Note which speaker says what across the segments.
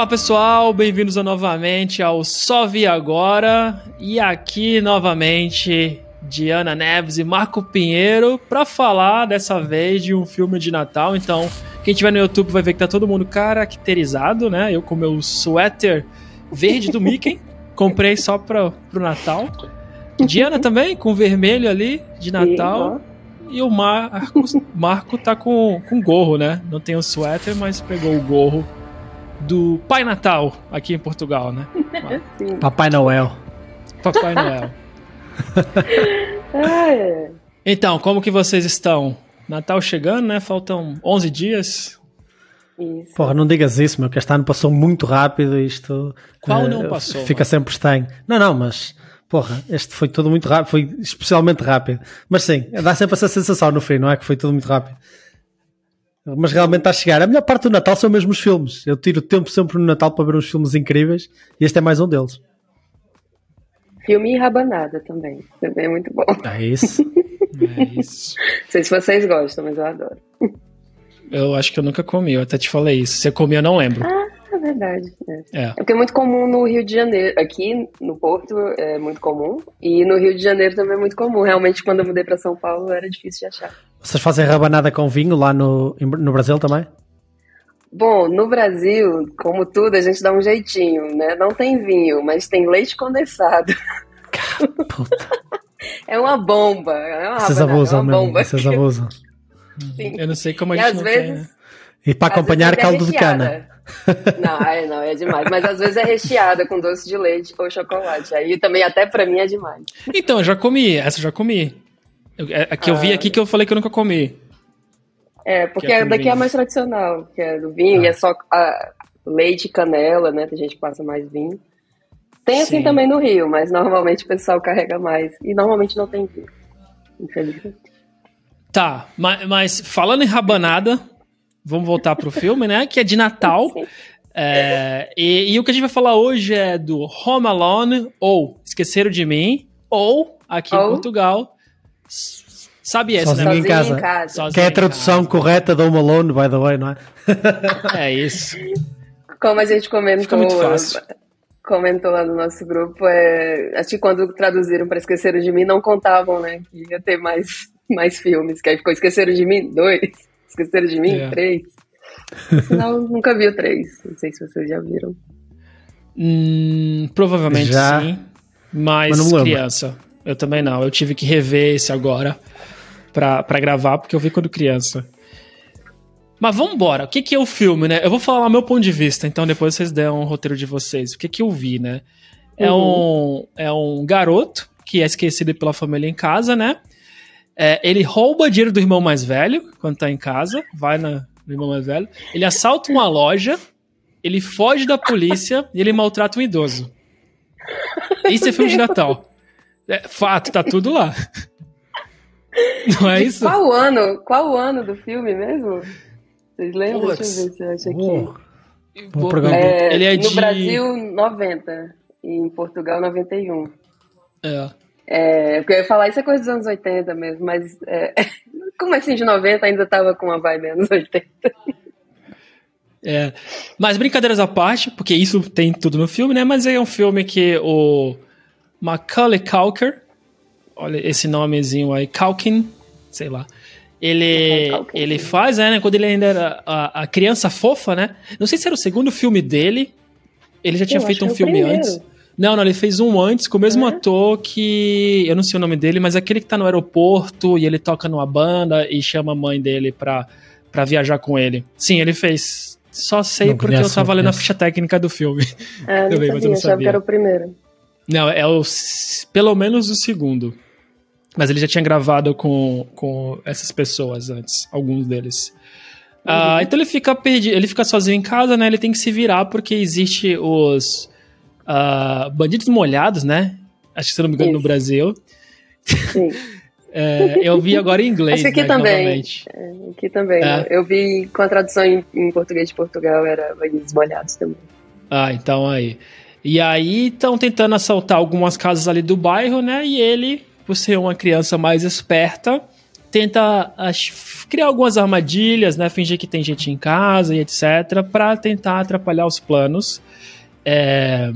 Speaker 1: Fala pessoal, bem-vindos novamente ao Só Vi Agora e aqui novamente Diana Neves e Marco Pinheiro para falar dessa vez de um filme de Natal. Então, quem tiver no YouTube vai ver que tá todo mundo caracterizado, né? Eu com meu suéter verde do Mickey, comprei só para pro Natal. Diana também com vermelho ali de Natal. E o Marco, Marco tá com, com gorro, né? Não tem o suéter, mas pegou o gorro do Pai Natal aqui em Portugal, né?
Speaker 2: Papai Noel.
Speaker 1: Papai Noel. então, como que vocês estão? Natal chegando, né? Faltam 11 dias.
Speaker 2: Isso. Porra, não digas isso, meu, que este ano passou muito rápido e isto...
Speaker 1: Qual uh, não passou?
Speaker 2: Fica mano? sempre estranho. Não, não, mas... Porra, este foi tudo muito rápido, foi especialmente rápido. Mas sim, dá sempre essa sensação no fim, não é? Que foi tudo muito rápido. Mas realmente está a chegar. A melhor parte do Natal são mesmo os filmes. Eu tiro tempo sempre no Natal para ver uns filmes incríveis e este é mais um deles.
Speaker 3: Filme e rabanada também. Também é muito bom.
Speaker 2: É isso.
Speaker 1: é isso.
Speaker 3: Não sei se vocês gostam, mas eu adoro.
Speaker 1: Eu acho que eu nunca comi, eu até te falei isso. Você comia, eu não lembro.
Speaker 3: Ah, é verdade. É. é. porque é muito comum no Rio de Janeiro. Aqui no Porto é muito comum. E no Rio de Janeiro também é muito comum. Realmente, quando eu mudei para São Paulo, era difícil de achar.
Speaker 2: Vocês fazem rabanada com vinho lá no, no Brasil também?
Speaker 3: Bom, no Brasil, como tudo, a gente dá um jeitinho, né? Não tem vinho, mas tem leite condensado.
Speaker 2: Puta.
Speaker 3: É uma bomba. É uma
Speaker 2: Vocês abusam, é uma bomba. Vocês abusam.
Speaker 1: Sim. Eu não sei como a gente e às vezes, tem, né?
Speaker 2: E para acompanhar é caldo de cana.
Speaker 3: Não, é, não, é demais. Mas às vezes é recheada com doce de leite ou chocolate. Aí também até para mim é demais.
Speaker 1: Então, eu já comi. Essa eu já comi. É, a que ah. eu vi ah. aqui que eu falei que eu nunca comi.
Speaker 3: É, porque é daqui é mais tradicional, que é do vinho, ah. e é só a, leite e canela, né? Tem gente que passa mais vinho. Tem assim Sim. também no Rio, mas normalmente o pessoal carrega mais. E normalmente não tem vinho, infelizmente.
Speaker 1: Tá, mas, mas falando em rabanada, vamos voltar pro filme, né? Que é de Natal. É, e, e, o que a gente vai falar hoje é do Home Alone, ou Esqueceram de Mim, ou, aqui ou... em Portugal, Sabe essa,
Speaker 2: Sozinho né? em casa. Em casa. Sozinho que é a tradução correta do Home Alone, by the way, não é?
Speaker 1: é isso.
Speaker 3: Como a gente comentou, comentou lá no nosso grupo, é, acho que quando traduziram para Esqueceram de Mim, não contavam, né? Que ia ter mais, mais filmes. Que aí ficou Esqueceram de Mim, dois. Esqueceram de Mim, é. três. Senão, nunca vi o três. Não sei se vocês já viram.
Speaker 1: Hum, provavelmente já. sim. Mas, mas criança. Eu também não. Eu tive que rever esse agora pra, pra gravar, porque eu vi quando criança. Mas vamos embora. O que, que é o filme, né? Eu vou falar o meu ponto de vista, então depois vocês dão um roteiro de vocês. O que, que eu vi, né? É, uhum. um, é um garoto que é esquecido pela família em casa, né? É, ele rouba dinheiro do irmão mais velho quando tá em casa, vai na, no irmão mais velho. Ele assalta uma loja, ele foge da polícia e ele maltrata um idoso. Isso é filme de Natal. É, fato, tá tudo lá. Não é isso?
Speaker 3: Qual ano? Qual o ano do filme mesmo? Vocês lembram? Deixa eu ver se eu acho aqui.
Speaker 2: Bom é,
Speaker 3: Ele é no de... Brasil, 90. E em Portugal, 91.
Speaker 1: É.
Speaker 3: É, porque eu ia falar, isso é coisa dos anos 80 mesmo, mas é, como assim de 90 ainda tava com uma vibe anos 80.
Speaker 1: É, mas brincadeiras à parte, porque isso tem tudo no filme, né? Mas é um filme que o Macaulay Culker, olha esse nomezinho aí, Culkin, sei lá. Ele, ele faz, né, quando ele ainda era a, a, criança fofa, né? Não sei se era o segundo filme dele. Ele já tinha eu feito um filme antes. Não, não, ele fez um antes com o mesmo é? ator que. Eu não sei o nome dele, mas é aquele que tá no aeroporto e ele toca numa banda e chama a mãe dele pra, pra viajar com ele. Sim, ele fez. Só sei não porque eu tava lendo a ficha técnica do filme.
Speaker 3: É, não Também, sabia, mas eu não sabia. que era o primeiro.
Speaker 1: Não, é o, pelo menos o segundo. Mas ele já tinha gravado com, com essas pessoas antes, alguns deles. Uhum. Uh, então ele fica perdido, ele fica sozinho em casa, né? Ele tem que se virar porque existe os uh, bandidos molhados, né? Acho que se não me engano Isso. no Brasil. Sim. é, eu vi agora em inglês.
Speaker 3: Acho que aqui né, também. É, aqui também. É. Eu vi com a tradução em, em português de Portugal, era bandidos molhados também.
Speaker 1: Ah, então aí. E aí estão tentando assaltar algumas casas ali do bairro, né? E ele, por ser uma criança mais esperta, tenta criar algumas armadilhas, né? Fingir que tem gente em casa e etc. para tentar atrapalhar os planos. É...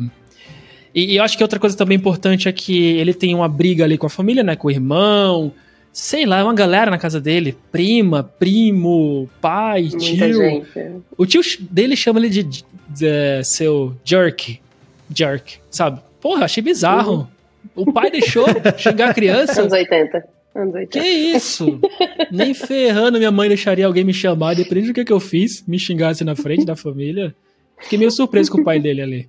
Speaker 1: E, e, eu acho que outra coisa também importante é que ele tem uma briga ali com a família, né? Com o irmão, sei lá, é uma galera na casa dele, prima, primo, pai, Muita tio. Gente. O tio dele chama ele de, de, de seu jerk, jerk, sabe? Porra, achei bizarro. Uhum. O pai deixou chegar a criança.
Speaker 3: Anos 80.
Speaker 1: Que isso? Nem ferrando minha mãe deixaria alguém me chamar, dependendo do que, que eu fiz, me xingasse na frente da família. Fiquei meio surpreso com o pai dele ali.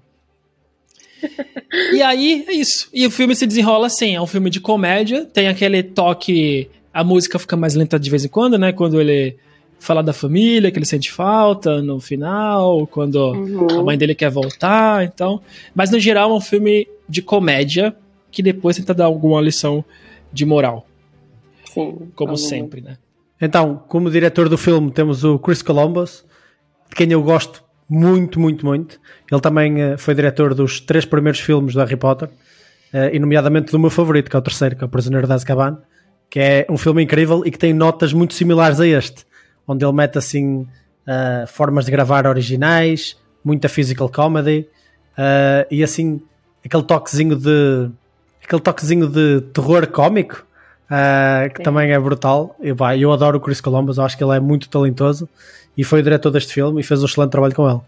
Speaker 1: E aí, é isso. E o filme se desenrola assim, é um filme de comédia, tem aquele toque, a música fica mais lenta de vez em quando, né? Quando ele fala da família, que ele sente falta no final, quando uhum. a mãe dele quer voltar, então. Mas no geral é um filme de comédia que depois tenta dar alguma lição de moral.
Speaker 3: Sim.
Speaker 1: Como sempre, né?
Speaker 2: Então, como diretor do filme, temos o Chris Columbus, de quem eu gosto muito, muito, muito. Ele também uh, foi diretor dos três primeiros filmes do Harry Potter, uh, e nomeadamente do meu favorito, que é o terceiro, que é o Prisioneiro de Azkaban, que é um filme incrível e que tem notas muito similares a este, onde ele mete assim uh, formas de gravar originais, muita physical comedy, e assim aquele toquezinho de aquele toquezinho de terror cómico uh, que Sim. também é brutal. Eu, bah, eu adoro o Chris Columbus, acho que ele é muito talentoso e foi o diretor deste filme e fez um excelente trabalho com ele.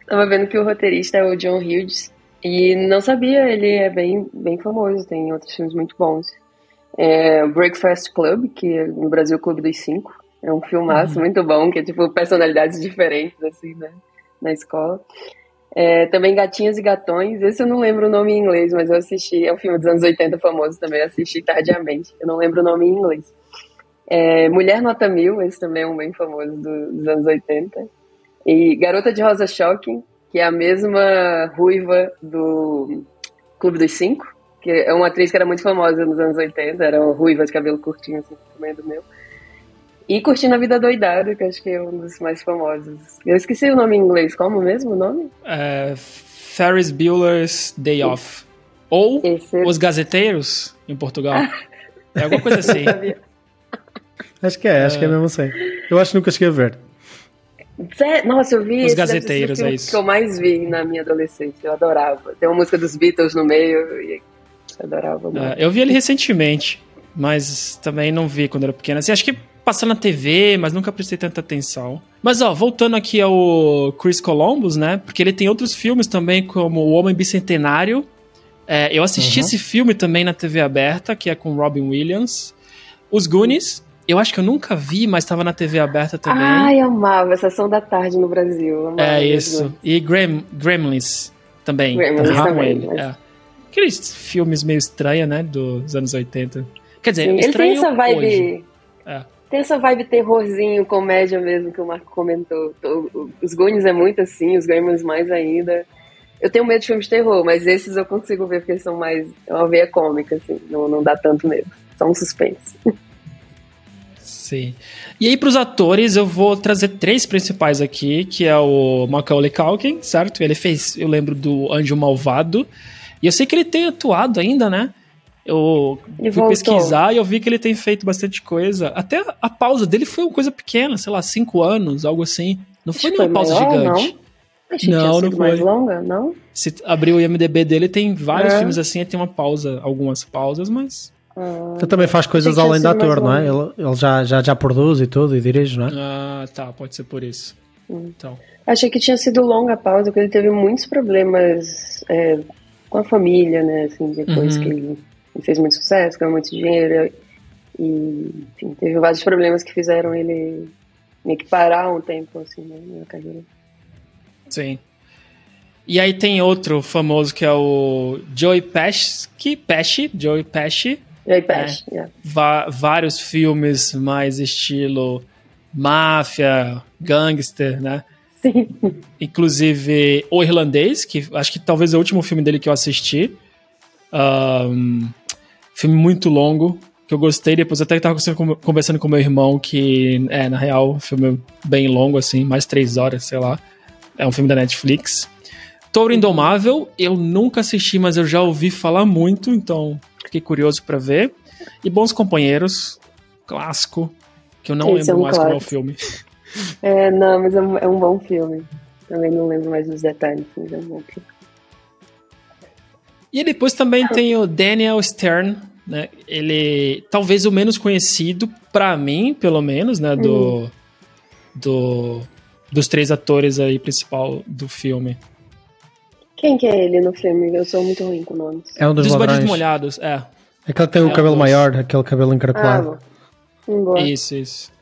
Speaker 3: Estava vendo que o roteirista é o John Hughes e não sabia, ele é bem, bem famoso, tem outros filmes muito bons. É Breakfast Club, que é no Brasil Clube dos Cinco, é um filmaço uhum. muito bom, que é tipo personalidades diferentes, assim, né, na escola. É, também Gatinhas e Gatões, esse eu não lembro o nome em inglês, mas eu assisti, é um filme dos anos 80 famoso também, assisti tardiamente, eu não lembro o nome em inglês. É, Mulher Nota Mil, esse também é um bem famoso do, dos anos 80. E Garota de Rosa Shocking, que é a mesma ruiva do Clube dos Cinco, que é uma atriz que era muito famosa nos anos 80, era uma ruiva de cabelo curtinho, assim, também do meu. E Curtindo a Vida Doidada, que acho que é um dos mais famosos. Eu esqueci o nome em inglês, como mesmo o nome?
Speaker 1: É, Ferris Bueller's Day Off. Ou Esse... Os Gazeteiros, em Portugal. é alguma coisa assim.
Speaker 2: acho que é, acho que é mesmo assim. Eu acho que nunca cheguei a ver.
Speaker 3: Nossa, eu vi
Speaker 1: Os Gazeteiros, é isso.
Speaker 3: que eu mais vi na minha adolescência. Eu adorava. Tem uma música dos Beatles no meio e eu adorava.
Speaker 1: É, eu vi ele recentemente, mas também não vi quando era pequeno. Assim, acho que passando na TV, mas nunca prestei tanta atenção. Mas ó, voltando aqui ao Chris Columbus, né? Porque ele tem outros filmes também, como O Homem Bicentenário. É, eu assisti uhum. esse filme também na TV aberta, que é com Robin Williams. Os Goonies, eu acho que eu nunca vi, mas estava na TV aberta também.
Speaker 3: Ai, amava, Sessão da Tarde no Brasil.
Speaker 1: é isso. E Grem Gremlins também.
Speaker 3: Gremlins também.
Speaker 1: Mas... É. Aqueles filmes meio estranhos, né? Dos anos 80. Quer dizer,
Speaker 3: Sim,
Speaker 1: estranho
Speaker 3: ele tem essa vibe...
Speaker 1: Hoje. É.
Speaker 3: Tem essa vibe terrorzinho, comédia mesmo, que o Marco comentou. Os Goonies é muito assim, os Gremlins mais ainda. Eu tenho medo de filmes de terror, mas esses eu consigo ver porque eles são mais. É uma veia cômica, assim, não, não dá tanto medo. Só um suspense.
Speaker 1: Sim. E aí, para os atores, eu vou trazer três principais aqui, que é o Macaulay Culkin, certo? Ele fez, eu lembro do Anjo Malvado. E eu sei que ele tem atuado ainda, né? Eu e fui voltou. pesquisar e eu vi que ele tem feito bastante coisa. Até a pausa dele foi uma coisa pequena, sei lá, cinco anos, algo assim. Não foi uma pausa maior, gigante.
Speaker 3: Não, não, não foi. mais longa, não?
Speaker 1: Se abrir o IMDB dele, tem vários é. filmes assim, tem uma pausa, algumas pausas, mas.
Speaker 2: Ah, ele também faz coisas além da ator, não é? Ele, ele já, já, já produz e tudo e dirige, não é?
Speaker 1: Ah, tá, pode ser por isso.
Speaker 3: Hum. Então. Achei que tinha sido longa a pausa, porque ele teve muitos problemas é, com a família, né? Assim, depois uhum. que ele ele fez muito sucesso, ganhou muito dinheiro e enfim, teve vários problemas que fizeram ele meio que parar um tempo assim né, na carreira.
Speaker 1: Sim. E aí tem outro famoso que é o Joey Pesci, Pesci, Joey Pesci.
Speaker 3: Joey Pesci, é, yeah.
Speaker 1: vários filmes mais estilo máfia, gangster, né?
Speaker 3: Sim.
Speaker 1: Inclusive O Irlandês, que acho que talvez é o último filme dele que eu assisti. Um, Filme muito longo, que eu gostei. Depois até tava conversando com meu irmão que, é, na real, um filme bem longo, assim, mais três horas, sei lá. É um filme da Netflix. Touro Indomável, eu nunca assisti, mas eu já ouvi falar muito, então fiquei curioso para ver. E Bons Companheiros, clássico, que eu não Esse lembro é um mais qual é o filme.
Speaker 3: É, não, mas é um, é um, bom filme. Também não lembro mais dos detalhes, mas é um bom filme.
Speaker 1: E depois também tem o Daniel Stern, né? Ele talvez o menos conhecido para mim, pelo menos, né, do, uhum. do dos três atores aí principal do filme.
Speaker 3: Quem que é ele no filme? Eu sou muito ruim com nomes.
Speaker 2: É um dos, dos
Speaker 1: bandidos molhados, é.
Speaker 2: Aquele que tem é o cabelo maior, aquele cabelo encaracolado.
Speaker 1: Ah, isso, isso.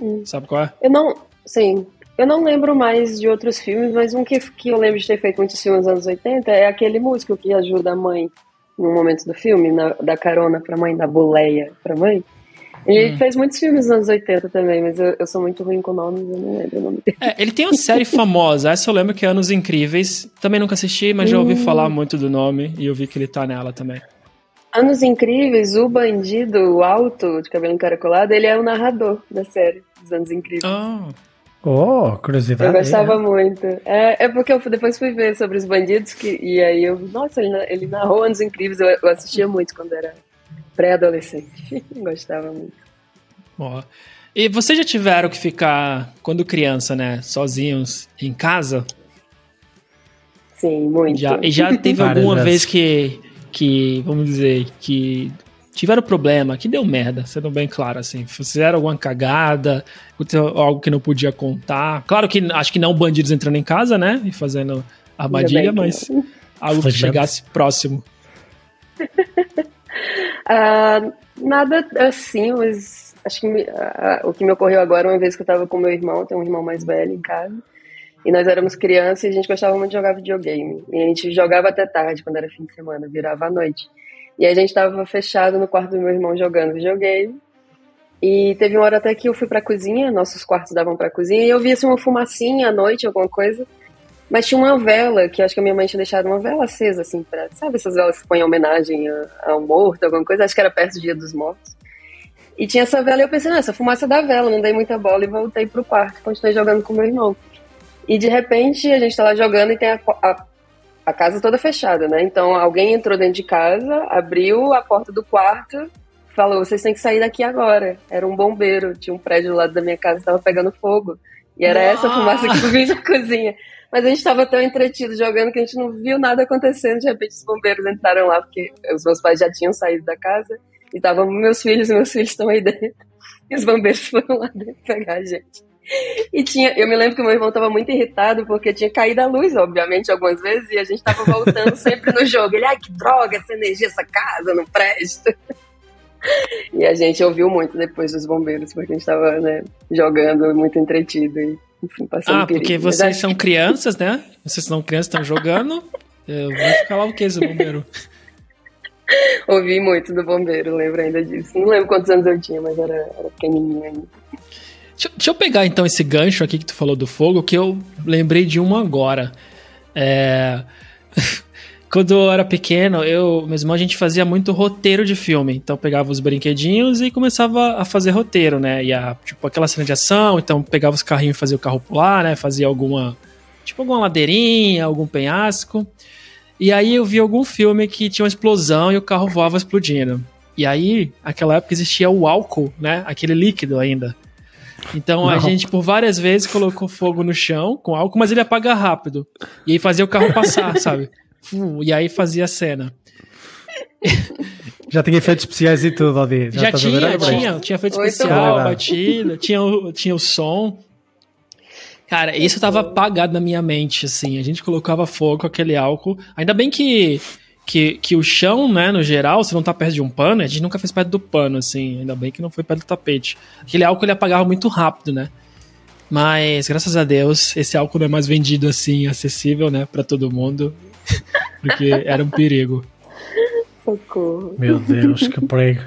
Speaker 1: Hum. Sabe qual é?
Speaker 3: Eu não. Sim. Eu não lembro mais de outros filmes, mas um que, que eu lembro de ter feito muitos filmes nos anos 80 é aquele músico que ajuda a mãe no momento do filme, na, da carona pra mãe, da boleia pra mãe. Ele hum. fez muitos filmes nos anos 80 também, mas eu, eu sou muito ruim com nomes, eu não lembro o nome dele.
Speaker 1: É, ele tem uma série famosa, essa eu lembro que é Anos Incríveis. Também nunca assisti, mas já ouvi hum. falar muito do nome e eu vi que ele tá nela também.
Speaker 3: Anos Incríveis, o bandido, o alto, de cabelo encaracolado, ele é o narrador da série dos Anos Incríveis.
Speaker 1: Ah.
Speaker 2: Oh, curiosidade.
Speaker 3: Eu gostava muito. É, é porque eu depois fui ver sobre os bandidos que, e aí eu, nossa, ele, ele narrou Anos Incríveis, eu, eu assistia muito quando era pré-adolescente. Gostava muito.
Speaker 1: E vocês já tiveram que ficar, quando criança, né, sozinhos em casa?
Speaker 3: Sim, muito.
Speaker 1: Já, e já teve alguma vez que, que, vamos dizer, que tiveram problema, que deu merda, sendo bem claro, assim. Fizeram alguma cagada, algo que não podia contar. Claro que acho que não bandidos entrando em casa, né, e fazendo armadilha, mas algo que chegasse próximo.
Speaker 3: Uh, nada assim, mas acho que me, uh, o que me ocorreu agora, uma vez que eu tava com meu irmão, tem um irmão mais velho em casa, e nós éramos crianças e a gente gostava muito de jogar videogame. E a gente jogava até tarde, quando era fim de semana, virava à noite. E a gente tava fechado no quarto do meu irmão jogando videogame. E teve uma hora até que eu fui pra cozinha, nossos quartos davam pra cozinha, e eu vi assim uma fumacinha à noite, alguma coisa. Mas tinha uma vela, que acho que a minha mãe tinha deixado uma vela acesa, assim, pra, sabe essas velas que põem homenagem ao morto, alguma coisa? Acho que era perto do Dia dos Mortos. E tinha essa vela e eu pensei, essa fumaça da vela, não dei muita bola e voltei pro quarto, continuei jogando com meu irmão. E de repente a gente tá lá jogando e tem a, a, a casa toda fechada, né? Então alguém entrou dentro de casa, abriu a porta do quarto, falou, vocês têm que sair daqui agora. Era um bombeiro, tinha um prédio do lado da minha casa, estava pegando fogo. E era essa fumaça que vinha da cozinha. Mas a gente estava tão entretido jogando que a gente não viu nada acontecendo. De repente os bombeiros entraram lá, porque os meus pais já tinham saído da casa. E estavam meus filhos e meus filhos estão aí dentro. E os bombeiros foram lá dentro pegar a gente. E tinha, eu me lembro que meu irmão estava muito irritado porque tinha caído a luz, obviamente, algumas vezes, e a gente estava voltando sempre no jogo. Ele, ai, que droga, essa energia, essa casa não presta. E a gente ouviu muito depois dos bombeiros, porque a gente estava né, jogando muito entretido. E enfim, passando
Speaker 1: Ah, porque perigo. vocês são crianças, né? Vocês são crianças, estão jogando. Eu vou ficar lá o que, esse bombeiro?
Speaker 3: Ouvi muito do bombeiro, lembro ainda disso. Não lembro quantos anos eu tinha, mas era, era pequenininho ainda.
Speaker 1: Deixa, deixa, eu pegar então esse gancho aqui que tu falou do fogo, que eu lembrei de uma agora. É. Quando eu era pequeno, eu, meu irmão, a gente fazia muito roteiro de filme. Então pegava os brinquedinhos e começava a fazer roteiro, né? E a, tipo, aquela cena de ação, então pegava os carrinhos e fazia o carro pular, né? Fazia alguma, tipo, alguma ladeirinha, algum penhasco. E aí eu vi algum filme que tinha uma explosão e o carro voava explodindo. E aí, naquela época existia o álcool, né? Aquele líquido ainda. Então Não. a gente por várias vezes colocou fogo no chão com álcool, mas ele apaga rápido. E aí fazia o carro passar, sabe? e aí fazia a cena.
Speaker 2: Já tinha efeitos especiais e tudo, Odi.
Speaker 1: Já, Já tinha, tinha, tinha efeito especial, batida, tinha o, tinha o som. Cara, isso tava apagado na minha mente, assim. A gente colocava fogo com aquele álcool. Ainda bem que, que, que o chão, né, no geral, se não tá perto de um pano, a gente nunca fez perto do pano, assim. Ainda bem que não foi perto do tapete. Aquele álcool ele apagava muito rápido, né? Mas, graças a Deus, esse álcool não é mais vendido assim, acessível, né, para todo mundo. Porque era um perigo.
Speaker 3: Socorro.
Speaker 2: Meu Deus, que perigo.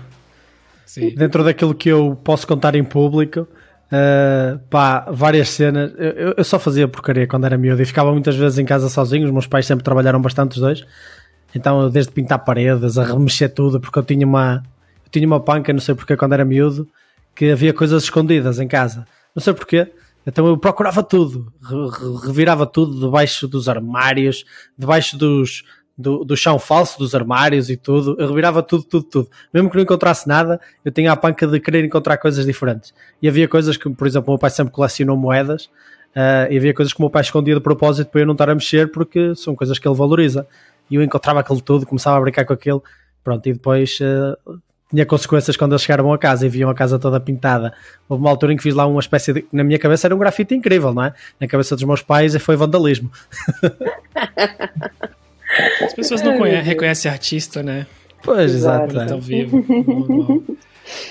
Speaker 2: Sim. Dentro daquilo que eu posso contar em público, uh, pá, várias cenas. Eu, eu, só fazia porcaria quando era miúdo e ficava muitas vezes em casa sozinho. Os meus pais sempre trabalharam bastante os dois. Então, desde pintar paredes, a remexer tudo, porque eu tinha uma, eu tinha uma panca, não sei porque, quando era miúdo, que havia coisas escondidas em casa. Não sei porquê. Então eu procurava tudo, revirava tudo debaixo dos armários, debaixo dos, do, do chão falso, dos armários e tudo. Eu revirava tudo, tudo, tudo. Mesmo que não encontrasse nada, eu tinha a panca de querer encontrar coisas diferentes. E havia coisas que, por exemplo, o meu pai sempre colecionou moedas. Uh, e havia coisas que o meu pai escondia de propósito para eu não estar a mexer porque são coisas que ele valoriza. E eu encontrava aquilo tudo, começava a brincar com aquilo. Pronto, e depois uh, tinha consequências quando eles chegaram a casa e viam a casa toda pintada. Houve uma altura em que fiz lá uma espécie de. Na minha cabeça era um grafite incrível, não é? Na cabeça dos meus pais foi vandalismo.
Speaker 1: As pessoas não conhecem, reconhecem artista, né?
Speaker 2: Pois, exato.
Speaker 1: Estão vivo.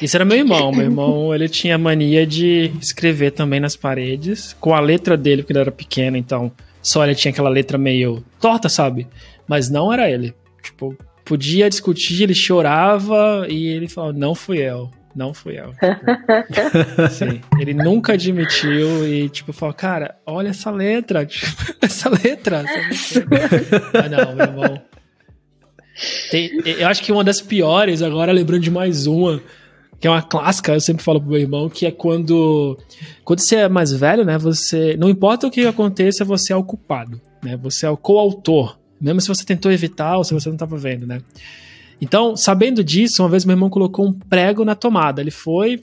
Speaker 1: Isso era meu irmão. Meu irmão, ele tinha mania de escrever também nas paredes, com a letra dele, porque ele era pequeno, então só ele tinha aquela letra meio torta, sabe? Mas não era ele. Tipo, podia discutir, ele chorava e ele falou: Não fui eu. Não fui eu. Tipo, sim, ele nunca admitiu e, tipo, falou: Cara, olha essa letra. Tipo, essa letra. ah, não, meu irmão. Tem, eu acho que uma das piores, agora lembrando de mais uma, que é uma clássica, eu sempre falo pro meu irmão, que é quando quando você é mais velho, né, você não importa o que aconteça, você é o culpado, né? Você é o coautor mesmo se você tentou evitar ou se você não estava vendo, né? Então, sabendo disso, uma vez meu irmão colocou um prego na tomada. Ele foi,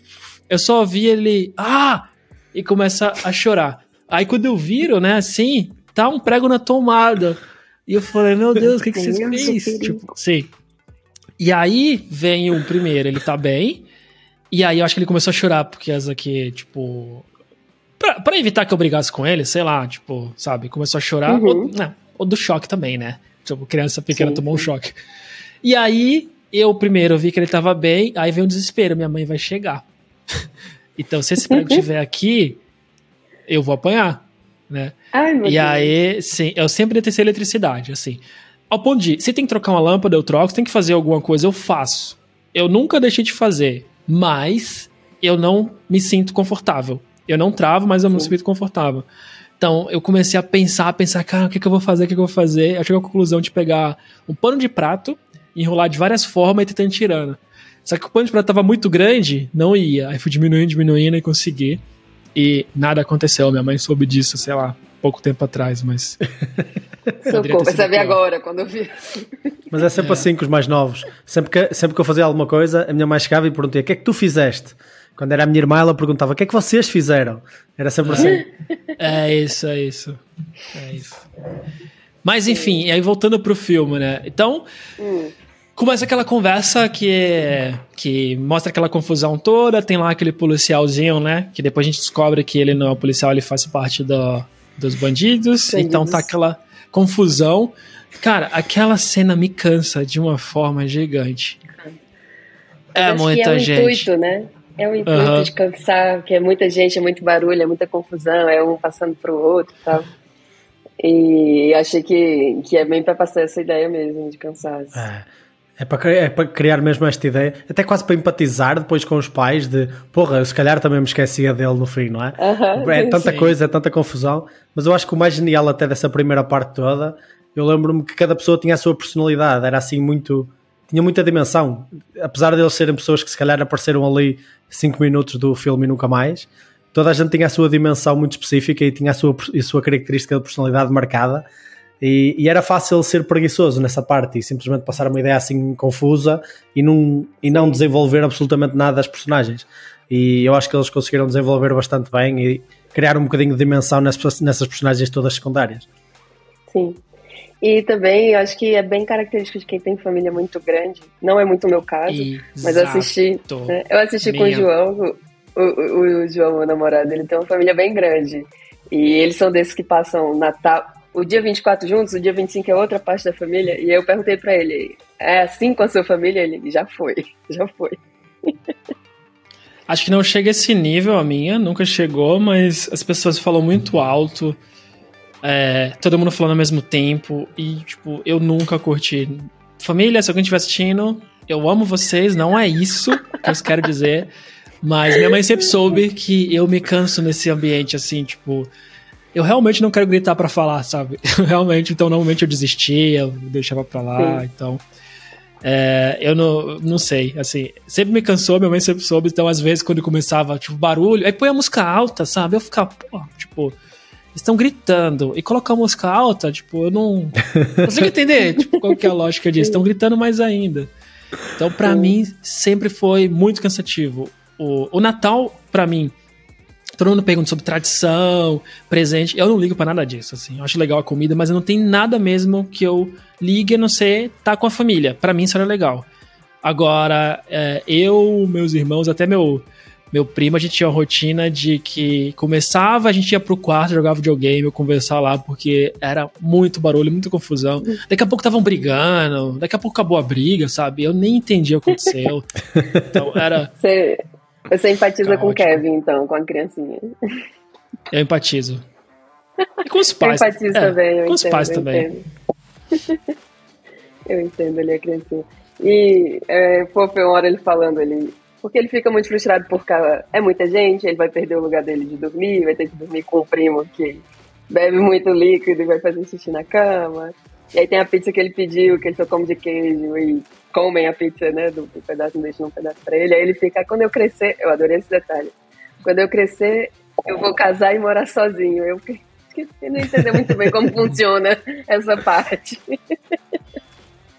Speaker 1: eu só vi ele, ah! E começa a chorar. Aí quando eu viro, né, assim, tá um prego na tomada. E eu falei, meu Deus, o que, que você fez? Tipo, sim. E aí vem o primeiro, ele tá bem. E aí eu acho que ele começou a chorar, porque essa aqui, tipo. Pra, pra evitar que eu brigasse com ele, sei lá, tipo, sabe, começou a chorar. Uhum. Ou, não, ou do choque também, né? Tipo, criança pequena sim, tomou sim. um choque. E aí, eu primeiro vi que ele tava bem, aí veio um desespero, minha mãe vai chegar. então, se esse prego estiver aqui, eu vou apanhar, né? Ai, e Deus. aí, sim, eu sempre detestei eletricidade, assim. Ao ponto de, se tem que trocar uma lâmpada, eu troco, se tem que fazer alguma coisa, eu faço. Eu nunca deixei de fazer, mas eu não me sinto confortável. Eu não travo, mas eu não me sinto confortável. Então eu comecei a pensar, a pensar, cara, o que, que eu vou fazer, o que, que eu vou fazer? Eu cheguei à conclusão de pegar um pano de prato, enrolar de várias formas e tentando tirando. Só que o pano de prato tava muito grande, não ia. Aí fui diminuindo, diminuindo e consegui. E nada aconteceu. Minha mãe soube disso, sei lá, pouco tempo atrás, mas.
Speaker 3: Socorro, vai saber agora, quando eu vi.
Speaker 2: Mas é sempre é. assim com os mais novos. Sempre que, sempre que eu fazia alguma coisa, a minha mãe chegava e perguntava: o que é que tu fizeste? Quando era a minha irmã, ela perguntava: o que é que vocês fizeram? Era sempre assim.
Speaker 1: É isso, é isso. É isso. Mas enfim, aí voltando pro filme, né? Então. Hum. Começa aquela conversa que, é, que mostra aquela confusão toda. Tem lá aquele policialzinho, né? Que depois a gente descobre que ele não é um policial, ele faz parte do, dos bandidos. bandidos. Então tá aquela confusão. Cara, aquela cena me cansa de uma forma gigante.
Speaker 3: é muita é gente. Intuito, né? É o intuito uhum. de cansar, que é muita gente, é muito barulho, é muita confusão, é um passando pro outro e tal. E achei que, que é bem para passar essa ideia mesmo de cansaço.
Speaker 2: É. É para, é para criar mesmo esta ideia, até quase para empatizar depois com os pais de porra, eu se calhar também me esquecia dele no fim, não é? Uhum, é tanta sim. coisa, é tanta confusão, mas eu acho que o mais genial até dessa primeira parte toda, eu lembro-me que cada pessoa tinha a sua personalidade, era assim muito tinha muita dimensão. Apesar de eles serem pessoas que se calhar apareceram ali 5 minutos do filme e nunca mais, toda a gente tinha a sua dimensão muito específica e tinha a sua, a sua característica de personalidade marcada. E, e, era fácil ser preguiçoso nessa parte e simplesmente passar uma ideia assim confusa e não, e não desenvolver absolutamente nada das personagens. E eu acho que eles conseguiram desenvolver bastante bem e criar um bocadinho de dimensão nessas, nessas personagens todas secundárias.
Speaker 3: Sim, e também acho que é bem característico de quem tem família muito grande. Não é muito o meu caso, Exato. mas eu assisti. Né? Eu assisti Minha. com o João, o, o, o, João, meu namorado, ele tem uma família bem grande. E eles são desses que passam Natal. O dia 24 juntos, o dia 25 é outra parte da família. E eu perguntei para ele: é assim com a sua família? Ele já foi, já foi.
Speaker 1: Acho que não chega a esse nível a minha, nunca chegou, mas as pessoas falam muito alto. É, todo mundo falando ao mesmo tempo. E, tipo, eu nunca curti. Família, se alguém estiver assistindo, eu amo vocês, não é isso que eu quero dizer. Mas minha mãe sempre soube que eu me canso nesse ambiente, assim, tipo. Eu realmente não quero gritar para falar, sabe? realmente, então normalmente eu desistia, eu deixava pra lá, Sim. então. É, eu não, não sei, assim, sempre me cansou, minha mãe sempre soube, então às vezes quando começava, tipo, barulho, aí põe a música alta, sabe? Eu ficava, pô, tipo, estão gritando e colocar música alta, tipo, eu não consigo entender tipo, qual que é a lógica disso. Estão gritando mais ainda. Então, para mim, sempre foi muito cansativo. O, o Natal, para mim, todo mundo pergunta sobre tradição, presente. Eu não ligo para nada disso, assim. Eu acho legal a comida, mas não tem nada mesmo que eu ligue a não ser estar tá com a família. Para mim, isso era legal. Agora, é, eu, meus irmãos, até meu meu primo, a gente tinha uma rotina de que começava, a gente ia pro quarto, jogava videogame, eu conversar lá, porque era muito barulho, muita confusão. Daqui a pouco estavam brigando, daqui a pouco acabou a briga, sabe? Eu nem entendi o que aconteceu. então era.
Speaker 3: Você, você empatiza caótico. com o Kevin, então, com a criancinha.
Speaker 1: Eu empatizo. E com os pais.
Speaker 3: Eu empatizo é, também, eu
Speaker 1: Com
Speaker 3: entendo,
Speaker 1: os pais também.
Speaker 3: Entendo. eu entendo ali a criancinha. E é, fofo, uma hora ele falando ali, porque ele fica muito frustrado porque é muita gente, ele vai perder o lugar dele de dormir, vai ter que dormir com o primo que bebe muito líquido e vai fazer xixi na cama. E aí tem a pizza que ele pediu, que ele só come de queijo e comem a pizza, né, do, do pedaço, não deixam um pedaço pra ele. Aí ele fica, quando eu crescer, eu adorei esse detalhe, quando eu crescer, eu vou casar e morar sozinho. Eu fiquei, não entendeu muito bem como funciona essa parte.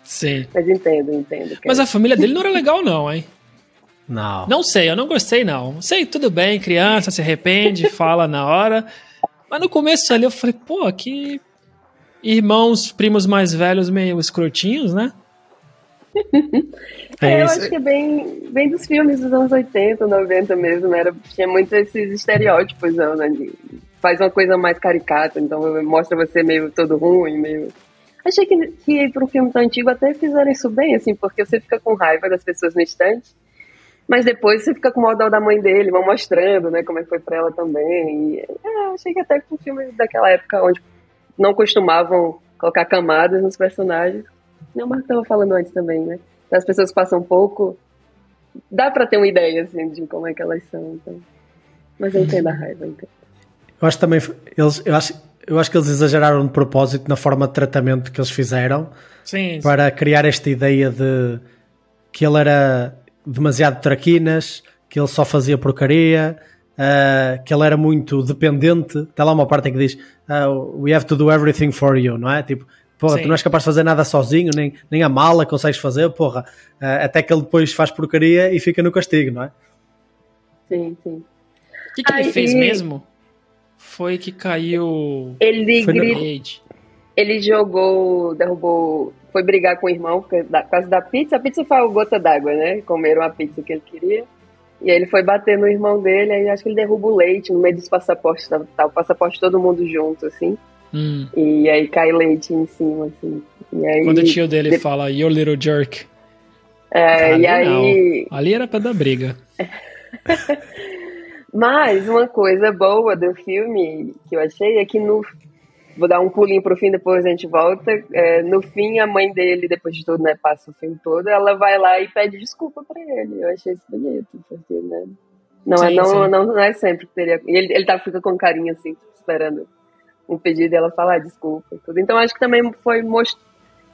Speaker 1: Sim.
Speaker 3: Mas entendo, entendo.
Speaker 1: Mas a família dele não era legal, não, hein?
Speaker 2: Não.
Speaker 1: Não sei, eu não gostei, não. Sei, tudo bem, criança se arrepende, fala na hora. Mas no começo ali eu falei, pô, que irmãos, primos mais velhos meio escrotinhos, né?
Speaker 3: é, eu acho que é bem, bem dos filmes dos anos 80, 90 mesmo, né? Era, tinha muito esses estereótipos, né? Faz uma coisa mais caricata, então mostra você meio todo ruim, meio. Achei que, que para um filme tão antigo até fizeram isso bem, assim, porque você fica com raiva das pessoas no instante, mas depois você fica com o modal da mãe dele, vão mostrando, né, como é que foi pra ela também. E, é, achei que até com filme daquela época onde não costumavam colocar camadas nos personagens. Não, mas tava falando antes também, né? As pessoas passam um pouco. Dá pra ter uma ideia, assim, de como é que elas são. Então. Mas eu entendo a raiva, então.
Speaker 2: Eu acho também. Eles, eu, acho, eu acho que eles exageraram de propósito na forma de tratamento que eles fizeram
Speaker 1: sim,
Speaker 2: para criar esta ideia de que ele era demasiado traquinas, que ele só fazia porcaria, uh, que ele era muito dependente. Está lá uma parte em que diz: uh, We have to do everything for you, não é? Tipo, porra, Sim. tu não és capaz de fazer nada sozinho, nem, nem a mala consegues fazer, porra. Uh, até que ele depois faz porcaria e fica no castigo, não é?
Speaker 3: Sim, sim.
Speaker 1: O que, que ele fez mesmo? Foi que caiu.
Speaker 3: Ele, grit... ele jogou, derrubou foi brigar com o irmão por causa da pizza. A pizza foi a gota d'água, né? Comeram a pizza que ele queria. E aí ele foi bater no irmão dele, aí acho que ele derruba o leite no meio dos passaportes, tá, tá o passaporte todo mundo junto, assim.
Speaker 1: Hum.
Speaker 3: E aí cai leite em cima, assim. Aí,
Speaker 1: Quando o tio dele de... fala, your little jerk.
Speaker 3: É, ali e aí...
Speaker 1: Não. Ali era pra dar briga.
Speaker 3: Mas uma coisa boa do filme que eu achei é que no Vou dar um pulinho pro fim, depois a gente volta. É, no fim, a mãe dele, depois de tudo, né, passa o filme todo, ela vai lá e pede desculpa pra ele. Eu achei isso bonito, porque, né? Não, é, sim, é, não, não, não, é sempre que teria. Ele, ele tá, fica com carinho assim, esperando um pedido e ela falar ah, desculpa e tudo. Então acho que também foi most...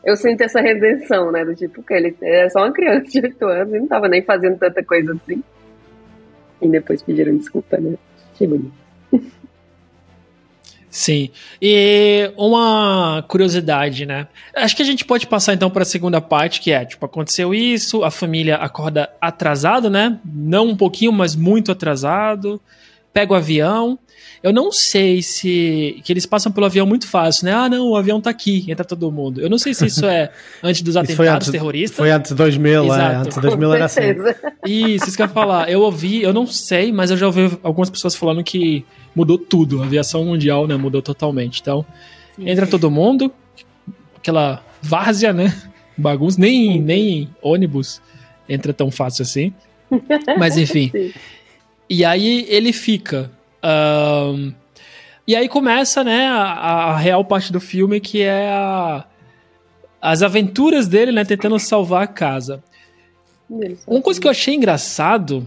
Speaker 3: Eu sinto essa redenção, né? Do tipo, que ele é só uma criança de 8 anos e não tava nem fazendo tanta coisa assim. E depois pediram desculpa, né? Achei bonito.
Speaker 1: Sim. E uma curiosidade, né? Acho que a gente pode passar então para a segunda parte, que é, tipo, aconteceu isso, a família acorda atrasado, né? Não um pouquinho, mas muito atrasado. Pega o avião. Eu não sei se que eles passam pelo avião muito fácil, né? Ah, não, o avião tá aqui, entra todo mundo. Eu não sei se isso é antes dos atentados foi antes, terroristas.
Speaker 2: Foi antes de 2000, é, Exato. é, antes de 2000 era assim.
Speaker 1: Isso, isso que eu ia falar. Eu ouvi, eu não sei, mas eu já ouvi algumas pessoas falando que mudou tudo. A aviação mundial, né, mudou totalmente. Então, Sim. entra todo mundo, aquela várzea, né? Bagunça, nem, nem ônibus entra tão fácil assim. Mas enfim. Sim. E aí ele fica. Um, e aí começa, né, a, a, real parte do filme, que é a, as aventuras dele, né, tentando salvar a casa. Uma coisa que eu achei engraçado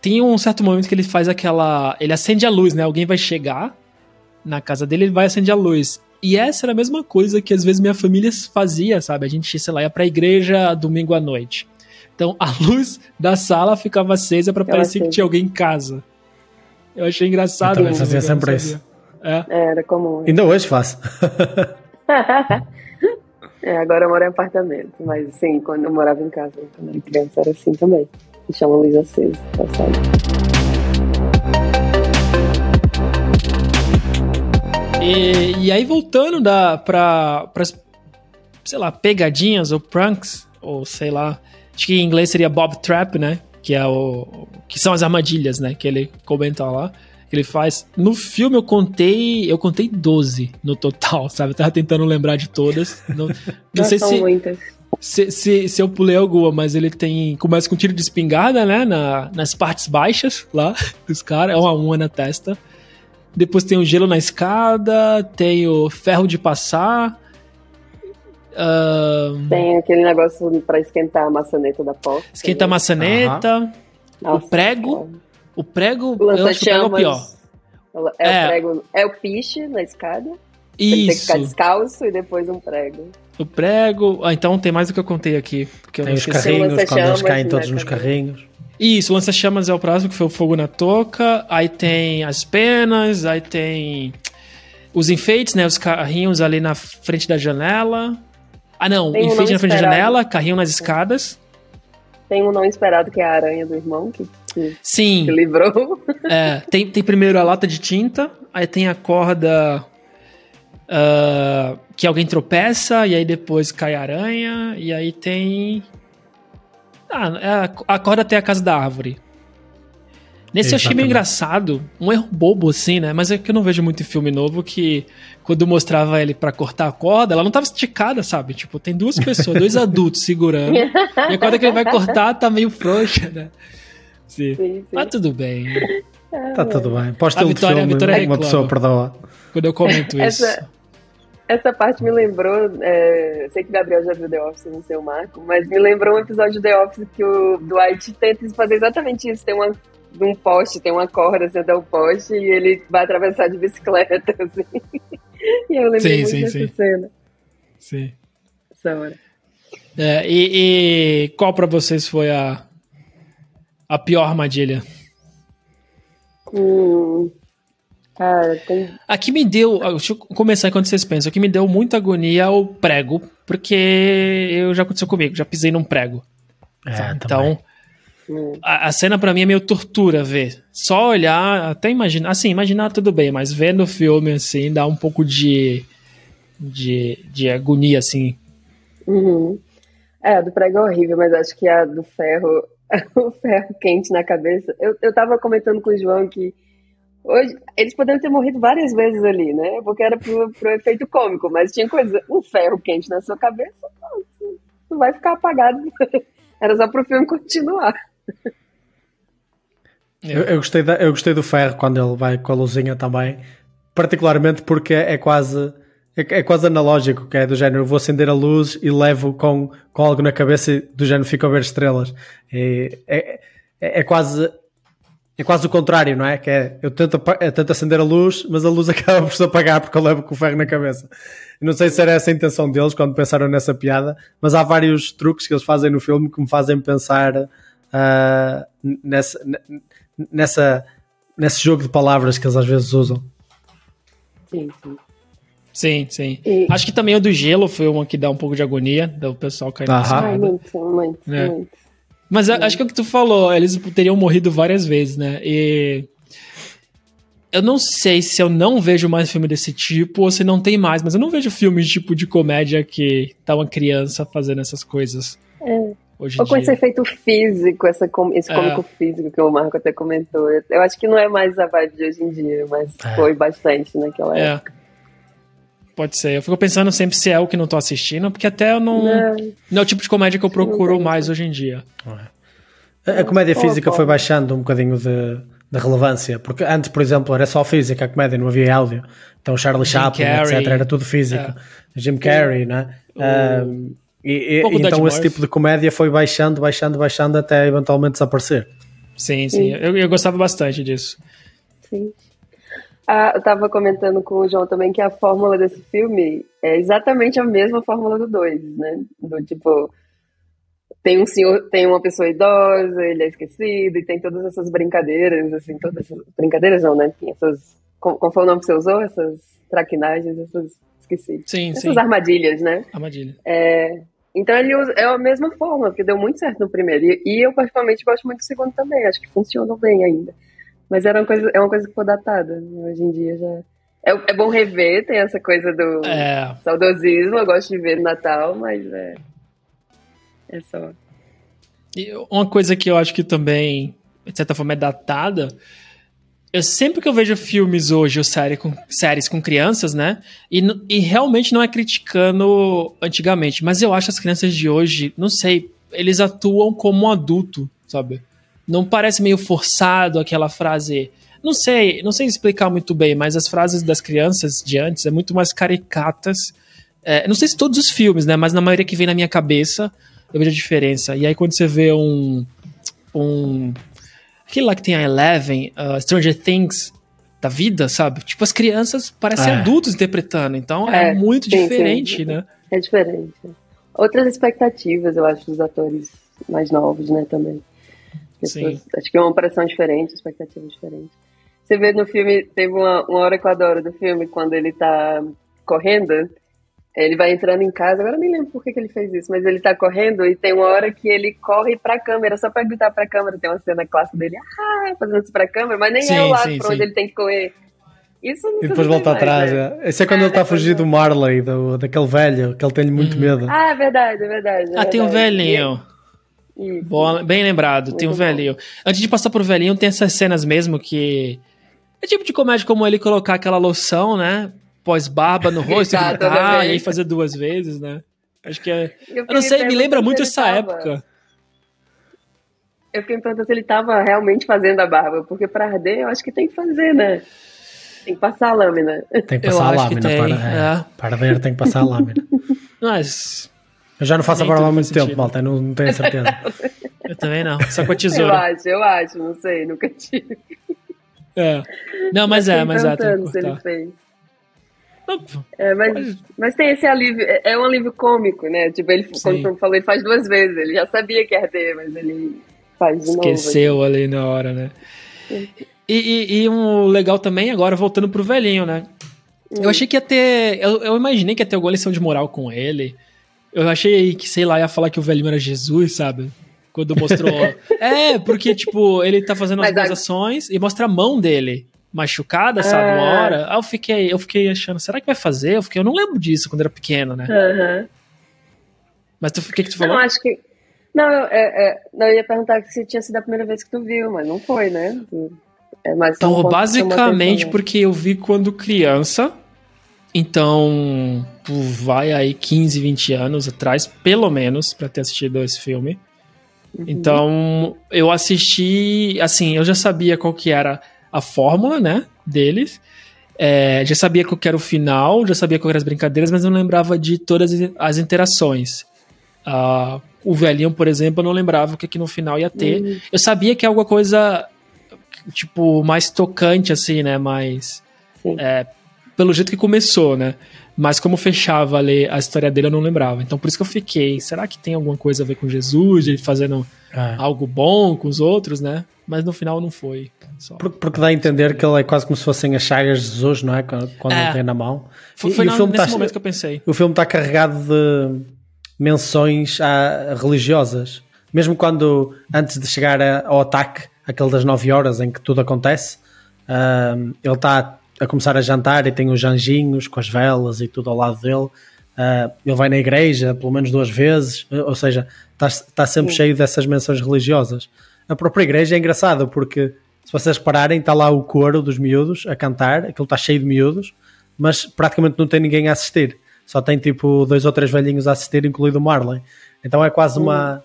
Speaker 1: tem um certo momento que ele faz aquela. Ele acende a luz, né? Alguém vai chegar na casa dele, ele vai acender a luz. E essa era a mesma coisa que às vezes minha família fazia, sabe? A gente, sei lá, ia pra igreja domingo à noite. Então a luz da sala ficava acesa para parecer que tinha alguém em casa. Eu achei engraçado.
Speaker 2: Eu também fazia sempre isso.
Speaker 1: É.
Speaker 3: Era comum.
Speaker 2: Ainda hoje faço.
Speaker 3: é, agora eu moro em apartamento, mas sim, quando eu morava em casa, quando era criança, era assim também. Deixar uma luz acesa, passada.
Speaker 1: E, e aí voltando da, pra, pra, sei lá, pegadinhas ou pranks, ou sei lá, acho que em inglês seria Bob Trap, né? Que é o. que são as armadilhas, né? Que ele comenta lá. Que ele faz. No filme eu contei. Eu contei 12 no total, sabe? Eu tava tentando lembrar de todas. Não, não sei se, se, se, se. eu pulei alguma, mas ele tem. Começa com tiro de espingarda, né? Na, nas partes baixas lá dos caras. É uma uma na testa. Depois tem o gelo na escada. Tem o ferro de passar.
Speaker 3: Uh... Tem aquele negócio para esquentar a maçaneta da porta.
Speaker 1: Esquenta a maçaneta. Nossa, o prego. O prego,
Speaker 3: o eu acho que o prego é o pior. É, é, O prego, é o piche na escada. Isso. Tem que ficar descalço e depois um prego.
Speaker 1: O prego. Ah, então tem mais do que eu contei aqui. Porque
Speaker 2: tem os carrinhos, quando eles caem todos nos carrinhos.
Speaker 1: Isso, o lança-chamas é o próximo, que foi o fogo na touca. Aí tem as penas, aí tem os enfeites, né? Os carrinhos ali na frente da janela. Ah, não. Tem enfeite um na frente da janela, carrinho nas escadas.
Speaker 3: Tem um não esperado que é a aranha do irmão, que, que
Speaker 1: Sim.
Speaker 3: se livrou.
Speaker 1: É, tem, tem primeiro a lata de tinta, aí tem a corda uh, que alguém tropeça, e aí depois cai a aranha, e aí tem. Ah, é a corda até a casa da árvore. Nesse eu achei meio engraçado, um erro bobo assim, né? Mas é que eu não vejo muito em filme novo que quando mostrava ele para cortar a corda, ela não tava esticada, sabe? Tipo, tem duas pessoas, dois adultos segurando. e a corda que ele vai cortar tá meio frouxa, né? Sim. sim, sim. Mas tudo bem.
Speaker 2: Tá tudo bem. Pode ter um Vitória, filme, Vitória uma pessoa perdoa.
Speaker 1: Quando eu comento
Speaker 3: essa, isso. Essa parte me lembrou, é, sei que o Gabriel já viu The Office no seu marco, mas me lembrou um episódio de The Office que o Dwight tenta fazer exatamente isso. Tem uma de um poste, tem uma corda sendo o poste e ele vai atravessar de bicicleta, assim. E eu lembrei sim, muito sim, dessa sim. cena.
Speaker 1: Sim.
Speaker 3: Essa hora.
Speaker 1: É, e, e, qual para vocês foi a, a pior armadilha?
Speaker 3: Hum, cara, tem...
Speaker 1: Aqui me deu. Deixa eu começar enquanto vocês pensam. Aqui me deu muita agonia o prego, porque eu já aconteceu comigo, já pisei num prego. É, então, também. A, a, cena para mim é meio tortura ver. Só olhar, até imaginar. Assim, imaginar tudo bem, mas vendo o filme assim dá um pouco de. de, de agonia, assim.
Speaker 3: Uhum. É, a do prego é horrível, mas acho que a do ferro. o ferro quente na cabeça. Eu, eu tava comentando com o João que. Hoje, eles poderiam ter morrido várias vezes ali, né? Porque era pro, pro efeito cômico, mas tinha coisa, um ferro quente na sua cabeça, não, não vai ficar apagado. Era só pro filme continuar.
Speaker 2: Eu, eu, gostei da, eu gostei do ferro quando ele vai com a luzinha também, particularmente porque é quase é, é, quase analógico, que é do género, vou acender a luz e levo com, com algo na cabeça e do género fico a ver estrelas. É, é, é, é quase é quase o contrário, não é? Que é, eu tento, eu tento acender a luz, mas a luz acaba por se apagar porque eu levo com o ferro na cabeça. não sei se era essa a intenção deles quando pensaram nessa piada, mas há vários truques que eles fazem no filme que me fazem pensar uh, nessa, nessa, nesse jogo de palavras que eles às vezes usam.
Speaker 3: Sim, sim.
Speaker 1: Sim, sim. E... Acho que também o do gelo foi uma que dá um pouco de agonia, do pessoal caindo.
Speaker 3: Ai, muito, muito, é. muito.
Speaker 1: Mas acho que é o que tu falou, eles teriam morrido várias vezes, né? E eu não sei se eu não vejo mais filme desse tipo ou se não tem mais, mas eu não vejo filmes tipo de comédia que tá uma criança fazendo essas coisas.
Speaker 3: É. Hoje ou com dia. esse efeito físico, essa, esse cômico é. físico que o Marco até comentou. Eu acho que não é mais a vibe de hoje em dia, mas é. foi bastante naquela é. época.
Speaker 1: Pode ser. Eu fico pensando sempre se é o que não tô assistindo, porque até eu não. Não, não é o tipo de comédia que eu procuro mais hoje em dia.
Speaker 2: A, a comédia física foi baixando um bocadinho de, de, relevância, porque antes, por exemplo, era só física a comédia, não havia áudio. Então Charlie Jim Chaplin, Carrey, etc., era tudo físico. É. Jim Carrey, né? Um, e, e então esse tipo de comédia foi baixando, baixando, baixando até eventualmente desaparecer.
Speaker 1: Sim, sim. sim. Eu, eu gostava bastante disso.
Speaker 3: Sim. Ah, eu estava comentando com o João também que a fórmula desse filme é exatamente a mesma fórmula do 2, né? Do tipo, tem um senhor, tem uma pessoa idosa, ele é esquecido, e tem todas essas brincadeiras, assim, todas essas brincadeiras não, né? Enfim, essas Qual, qual foi o nome que você usou? Essas traquinagens, essas. Esqueci.
Speaker 1: Sim,
Speaker 3: essas
Speaker 1: sim.
Speaker 3: armadilhas, né?
Speaker 1: Armadilha.
Speaker 3: É, então ele usa, é a mesma forma, porque deu muito certo no primeiro. E, e, eu, particularmente, gosto muito do segundo também. Acho que funcionou bem ainda. Mas era uma coisa, é uma coisa que ficou datada. Hoje em dia já. É, é bom rever, tem essa coisa do
Speaker 1: é.
Speaker 3: saudosismo. Eu gosto de ver no Natal, mas é. É só.
Speaker 1: E uma coisa que eu acho que também, de certa forma, é datada eu sempre que eu vejo filmes hoje ou série com, séries com crianças, né? E, e realmente não é criticando antigamente, mas eu acho as crianças de hoje, não sei, eles atuam como um adulto, sabe? Não parece meio forçado aquela frase. Não sei, não sei explicar muito bem, mas as frases das crianças de antes é muito mais caricatas. É, não sei se todos os filmes, né? Mas na maioria que vem na minha cabeça, eu vejo a diferença. E aí quando você vê um. um Aquele lá que tem a Eleven, uh, Stranger Things da vida, sabe? Tipo, as crianças parecem é. adultos interpretando, então é, é muito sim, diferente, sim. né?
Speaker 3: É diferente. Outras expectativas, eu acho, dos atores mais novos, né, também. Pessoas, acho que é uma pressão diferente, expectativa diferente. Você vê no filme, teve uma, uma hora que eu adoro do filme, quando ele tá correndo, ele vai entrando em casa, agora nem lembro por que, que ele fez isso, mas ele tá correndo e tem uma hora que ele corre pra câmera, só pra gritar pra câmera. Tem uma cena clássica dele, ah, fazendo isso pra câmera, mas nem sim, é o lado sim, pra onde ele tem que correr. Isso não
Speaker 2: E depois volta mais, atrás. Né? É. Esse é quando é, ele tá fugindo do Marley, do, daquele velho, que ele tem muito hum. medo.
Speaker 3: Ah, é verdade, é verdade. É ah,
Speaker 1: tem um velhinho. Boa, bem lembrado, muito tem um bom. velhinho. Antes de passar pro velhinho, tem essas cenas mesmo que. É tipo de comédia como ele colocar aquela loção, né? Pós-barba no rosto, gritar, e aí fazer duas vezes, né? Acho que é. Eu, eu não sei, me lembra muito essa tava... época.
Speaker 3: Eu fiquei me perguntando se ele tava realmente fazendo a barba, porque para arder eu acho que tem que fazer, né? Tem que passar a lâmina.
Speaker 2: Tem que passar eu a lâmina para, é. para arder, tem que passar a lâmina.
Speaker 1: Mas.
Speaker 2: Eu já não faço a barba há muito sentido. tempo, malta, não, não tenho certeza.
Speaker 1: eu também não, só com a tesoura.
Speaker 3: Eu acho, eu acho, não sei, nunca tive.
Speaker 1: É. Não, mas, é, mas é. Tem que
Speaker 3: se ele fez. É, mas, mas tem esse alívio, é, é um alívio cômico, né? Tipo, ele, Sim. como falou, ele faz duas vezes. Ele já sabia que ia ter, mas ele faz de
Speaker 1: Esqueceu novo, ali na hora, né? E, e, e, um legal também, agora voltando pro velhinho, né? Hum. Eu achei que ia ter. Eu, eu, imaginei que ia ter alguma lição de moral com ele. Eu achei que, sei lá, ia falar que o velhinho era Jesus, sabe? Quando mostrou. é, porque, tipo, ele tá fazendo as boas ações e mostra a mão dele machucada, sabe, uma é. hora. Aí eu fiquei, eu fiquei achando, será que vai fazer? Eu fiquei, eu não lembro disso quando era pequeno, né?
Speaker 3: Uhum.
Speaker 1: Mas tu, o que que tu falou?
Speaker 3: Não, acho que... Não, eu, é, é, eu ia perguntar se tinha sido a primeira vez que tu viu, mas não foi, né?
Speaker 1: É então, basicamente né? porque eu vi quando criança, então vai aí 15, 20 anos atrás, pelo menos, para ter assistido esse filme. Uhum. Então, eu assisti, assim, eu já sabia qual que era a fórmula, né, deles. É, já sabia qual era o final, já sabia qual eram as brincadeiras, mas não lembrava de todas as interações. Uh, o velhinho, por exemplo, eu não lembrava o que, que no final ia ter. Uhum. Eu sabia que é alguma coisa, tipo, mais tocante, assim, né? Mais. É, pelo jeito que começou, né? Mas como fechava ali a história dele, eu não lembrava. Então por isso que eu fiquei. Será que tem alguma coisa a ver com Jesus? Ele fazendo é. algo bom com os outros, né? Mas no final não foi.
Speaker 2: Porque, porque, dá a entender que ele é quase como se fossem as chagas de Jesus, não é? Quando, é. ele tem na mão.
Speaker 1: Foi, foi e, o filme nesse tá, momento que eu pensei.
Speaker 2: O filme está carregado de menções a, religiosas. Mesmo quando, antes de chegar a, ao ataque, aquele das 9 horas em que tudo acontece, uh, ele está a começar a jantar e tem os anjinhos com as velas e tudo ao lado dele. Uh, ele vai na igreja pelo menos duas vezes, ou seja, está, está sempre Sim. cheio dessas menções religiosas. A própria igreja é engraçada porque, se vocês repararem, está lá o coro dos miúdos a cantar, aquilo está cheio de miúdos, mas praticamente não tem ninguém a assistir. Só tem tipo dois ou três velhinhos a assistir, incluído o Marley. Então é quase uma.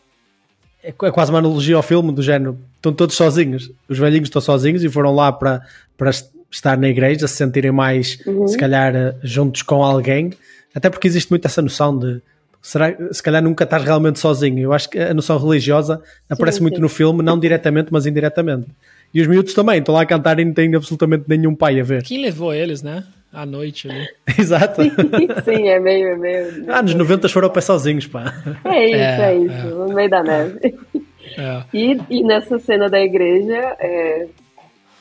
Speaker 2: É, é quase uma analogia ao filme do género. Estão todos sozinhos. Os velhinhos estão sozinhos e foram lá para, para estar na igreja, se sentirem mais, uhum. se calhar, juntos com alguém. Até porque existe muito essa noção de será, se calhar nunca estás realmente sozinho. Eu acho que a noção religiosa aparece sim, muito sim. no filme, não diretamente, mas indiretamente. E os miúdos também estão lá a cantar e não têm absolutamente nenhum pai a ver.
Speaker 1: Quem levou eles, né? À noite ali.
Speaker 2: Exato.
Speaker 3: Sim, é meio, é meio.
Speaker 2: Ah, nos 90 foram para sozinhos, pá.
Speaker 3: É isso, é, é isso, é. no meio da neve. É. E, e nessa cena da igreja, é,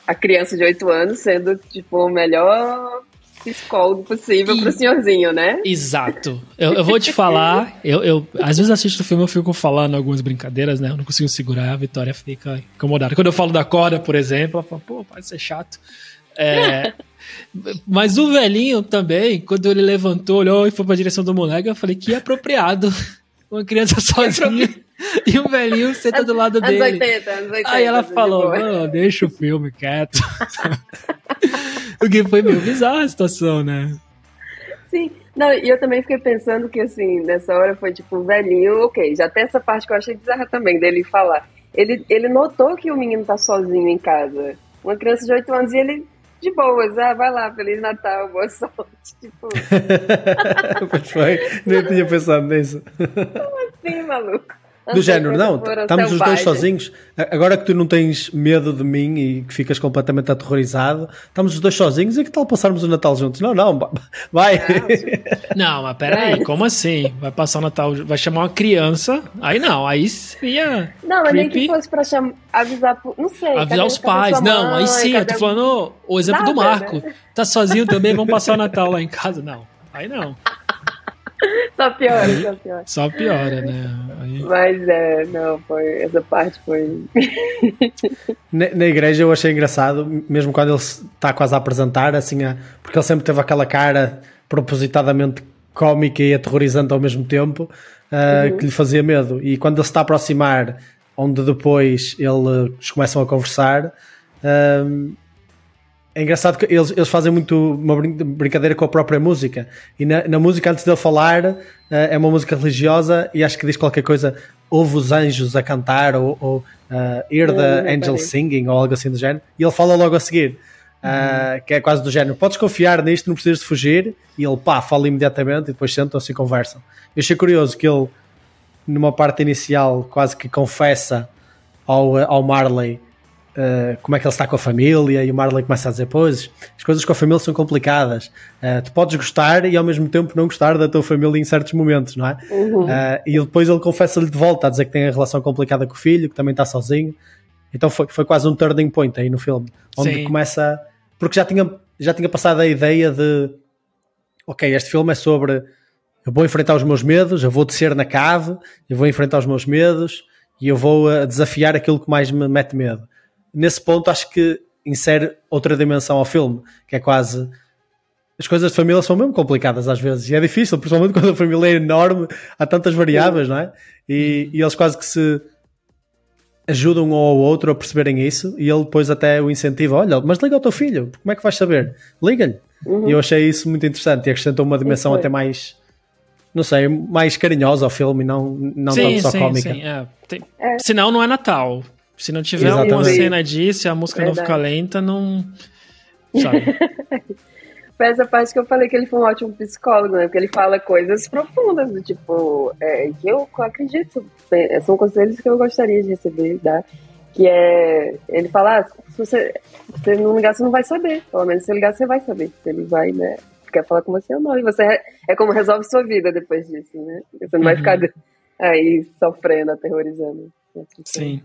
Speaker 3: a criança de 8 anos sendo, tipo, o melhor psicólogo possível e... pro senhorzinho, né?
Speaker 1: Exato. Eu, eu vou te falar, eu, eu às vezes assisto o filme eu fico falando algumas brincadeiras, né? Eu não consigo segurar, a Vitória fica incomodada. Quando eu falo da corda, por exemplo, ela fala, pô, pode ser chato. É, mas o velhinho também, quando ele levantou, olhou e foi pra direção do moleque, eu falei que apropriado. Uma criança sozinha e o velhinho senta do lado dele. 80, 80, Aí ela falou, não, deixa o filme quieto. Porque foi meio bizarra a situação, né?
Speaker 3: Sim. Não, e eu também fiquei pensando que, assim, nessa hora foi tipo, o velhinho, ok, já tem essa parte que eu achei bizarra também, dele falar. Ele, ele notou que o menino tá sozinho em casa. Uma criança de 8 anos e ele de boas, ah, vai lá, Feliz Natal, boa sorte. Tipo.
Speaker 2: pois foi, nem tinha pensado nisso.
Speaker 3: Como assim, maluco?
Speaker 2: Do género, não, estamos os dois sozinhos. Agora que tu não tens medo de mim e que ficas completamente aterrorizado, estamos os dois sozinhos e que tal passarmos o Natal juntos? Não, não, vai.
Speaker 1: Não, mas peraí, como assim? Vai passar o Natal, vai chamar uma criança? Aí não, aí seria.
Speaker 3: Não, mas nem que fosse pra chamar, avisar, não sei.
Speaker 1: Avisar os pais, não, aí sim, eu tô falando o exemplo do Marco. Né? Tá sozinho também, vamos passar o Natal lá em casa? Não, aí não.
Speaker 3: Só piora, só piora.
Speaker 1: Só piora, né?
Speaker 3: Aí... Mas é, não, foi. Essa parte foi.
Speaker 2: na, na, igreja eu achei engraçado, mesmo quando ele está quase a apresentar, assim, a, porque ele sempre teve aquela cara propositadamente cómica e aterrorizante ao mesmo tempo, uh, uhum. que lhe fazia medo. E quando ele se está a aproximar, onde depois eles começam a conversar. Uh, é engraçado que eles, eles fazem muito uma brincadeira com a própria música. E na, na música, antes dele falar, uh, é uma música religiosa e acho que diz qualquer coisa. Ouve os anjos a cantar, ou, ou uh, Hear the Angels Singing, ou algo assim do género. E ele fala logo a seguir, uh, que é quase do género: Podes confiar nisto, não precisas de fugir. E ele, pá, fala imediatamente e depois sentam-se e conversam. Eu achei curioso que ele, numa parte inicial, quase que confessa ao, ao Marley Uh, como é que ele está com a família, e o Marley começa a dizer: Pois, as coisas com a família são complicadas. Uh, tu podes gostar e ao mesmo tempo não gostar da tua família em certos momentos, não é? Uhum. Uh, e depois ele confessa-lhe de volta a dizer que tem a relação complicada com o filho, que também está sozinho. Então foi, foi quase um turning point aí no filme, onde Sim. começa. Porque já tinha, já tinha passado a ideia de: Ok, este filme é sobre. Eu vou enfrentar os meus medos, eu vou descer na cave, eu vou enfrentar os meus medos e eu vou desafiar aquilo que mais me mete medo nesse ponto acho que insere outra dimensão ao filme, que é quase as coisas de família são mesmo complicadas às vezes e é difícil, principalmente quando a família é enorme, há tantas variáveis, não é? E, e eles quase que se ajudam um ao outro a perceberem isso e ele depois até o incentiva: olha, mas liga ao teu filho, como é que vais saber? Liga-lhe. Uhum. E eu achei isso muito interessante e acrescentou uma dimensão até mais, não sei, mais carinhosa ao filme e não, não sim, tanto só sim, cómica. Sim,
Speaker 1: é. Tem... É. Senão não é Natal. Se não tiver Exatamente. uma cena disso, a música Verdade. não fica lenta, não. Sabe?
Speaker 3: Foi essa parte que eu falei que ele foi um ótimo psicólogo, né? Porque ele fala coisas profundas, do tipo, é, que eu acredito, são conselhos que eu gostaria de receber, tá? Que é. Ele fala, ah, se você, você não ligar, você não vai saber. Pelo menos se ligar, você vai saber. Se ele vai, né? Quer falar com você ou não. E você é, é como resolve sua vida depois disso, né? Você não uhum. vai ficar aí sofrendo, aterrorizando.
Speaker 1: Sim.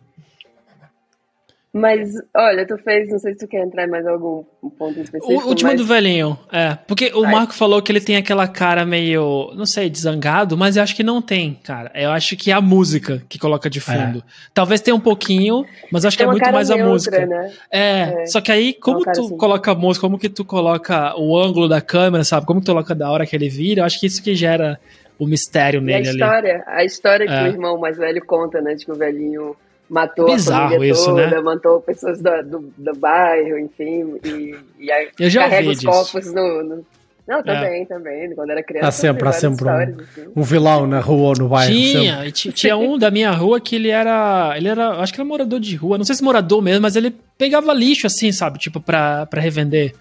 Speaker 3: Mas, olha, tu fez, não sei se tu quer entrar em mais algum ponto específico.
Speaker 1: O último mas... do velhinho, é. Porque o Ai. Marco falou que ele tem aquela cara meio, não sei, desangado, mas eu acho que não tem, cara. Eu acho que é a música que coloca de fundo. É. Talvez tenha um pouquinho, mas acho tem que é muito mais neutra, a música. Né? É, é, só que aí, como tu assim. coloca a música, como que tu coloca o ângulo da câmera, sabe? Como que tu coloca da hora que ele vira, eu acho que isso que gera o mistério nele
Speaker 3: e a história, ali. A história que é. o irmão mais velho conta, né? De que o velhinho matou Bizarro a família isso, toda, né? matou pessoas do, do, do, bairro, enfim, e, e aí
Speaker 1: Eu já
Speaker 3: carrega
Speaker 1: os
Speaker 3: disso. corpos no, no... Não, também, é. também. Quando era criança.
Speaker 2: Há sempre, há sempre um, assim. um, vilão na rua ou no bairro.
Speaker 1: Tinha, tinha um da minha rua que ele era. Ele era. Acho que era morador de rua. Não sei se morador mesmo, mas ele pegava lixo assim, sabe? Tipo, pra, pra revender.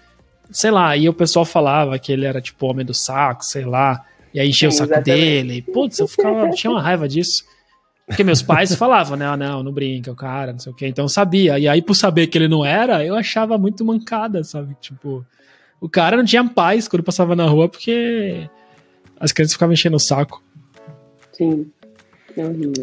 Speaker 1: Sei lá. E o pessoal falava que ele era tipo homem do saco, sei lá. E aí enchia Sim, o saco exatamente. dele. Putz, eu ficava. tinha uma raiva disso. Porque meus pais falavam, né? Ah, não, não brinca, o cara, não sei o quê. Então eu sabia. E aí, por saber que ele não era, eu achava muito mancada, sabe? Tipo, o cara não tinha paz quando passava na rua porque as crianças ficavam enchendo o saco.
Speaker 3: Sim.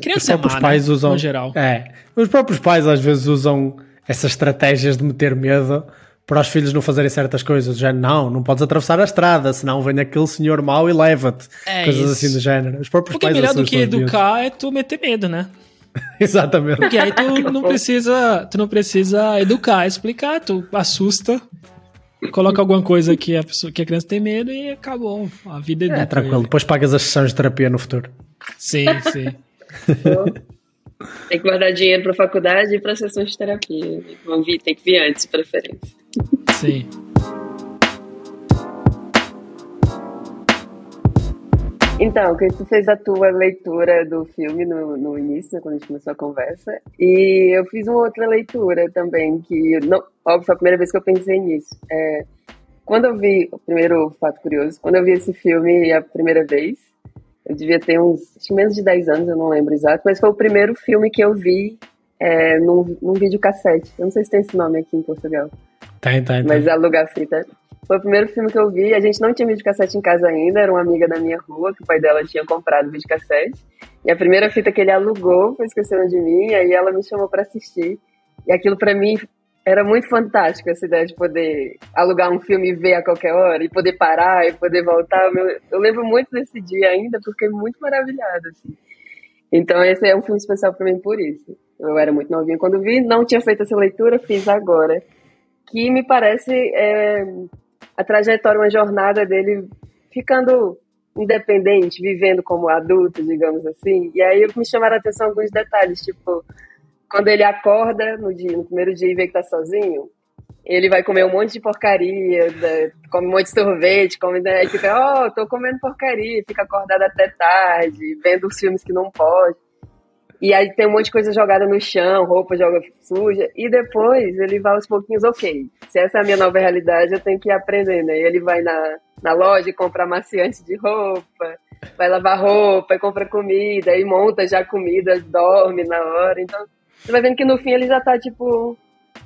Speaker 1: Criança os próprios é má, pais né? usam. No geral.
Speaker 2: É. Os próprios pais às vezes usam essas estratégias de meter medo para os filhos não fazerem certas coisas. Já não, não podes atravessar a estrada, senão vem aquele senhor mau e leva-te. É coisas isso. assim do género. Os próprios
Speaker 1: Porque
Speaker 2: pais
Speaker 1: melhor do que educar é tu meter medo, né?
Speaker 2: Exatamente.
Speaker 1: Porque aí tu não precisa, tu não precisa educar, explicar, tu assusta, coloca alguma coisa que a, pessoa, que a criança tem medo e acabou. A vida é,
Speaker 2: é tranquilo. Ele. Depois pagas as sessões de terapia no futuro.
Speaker 1: Sim, sim.
Speaker 3: tem que guardar dinheiro para faculdade e para sessões de terapia. Vão vir, tem que vir antes, de preferência.
Speaker 1: Sim.
Speaker 3: Então, que tu fez a tua leitura do filme no, no início, quando a gente começou a conversa, e eu fiz uma outra leitura também, que, não, óbvio, foi a primeira vez que eu pensei nisso. É, quando eu vi, o primeiro fato curioso, quando eu vi esse filme a primeira vez, eu devia ter uns, menos de 10 anos, eu não lembro exato, mas foi o primeiro filme que eu vi é, num, num videocassete. Eu não sei se tem esse nome aqui em Portugal.
Speaker 2: Tem, tem, tem.
Speaker 3: Mas alugar fita. Foi o primeiro filme que eu vi. A gente não tinha videocassete em casa ainda, era uma amiga da minha rua, que o pai dela tinha comprado videocassete. E a primeira fita que ele alugou foi Esqueceram de Mim, aí ela me chamou para assistir. E aquilo para mim era muito fantástico, essa ideia de poder alugar um filme e ver a qualquer hora, e poder parar, e poder voltar. Eu lembro muito desse dia ainda, porque fiquei muito maravilhada, assim. Então esse é um filme especial para mim por isso. Eu era muito novinha quando vi, não tinha feito essa leitura, fiz agora. Que me parece é, a trajetória, uma jornada dele ficando independente, vivendo como adulto, digamos assim. E aí me chamaram a atenção alguns detalhes, tipo, quando ele acorda no, dia, no primeiro dia e vê que tá sozinho, ele vai comer um monte de porcaria, come um monte de sorvete, come, né, e fica, ó, oh, tô comendo porcaria, fica acordado até tarde, vendo os filmes que não pode. E aí tem um monte de coisa jogada no chão, roupa joga suja. E depois ele vai aos pouquinhos, ok. Se essa é a minha nova realidade, eu tenho que ir aprendendo. Aí ele vai na, na loja e compra amaciante de roupa, vai lavar roupa, compra comida, aí monta já comida, dorme na hora. Então, você vai vendo que no fim ele já tá tipo,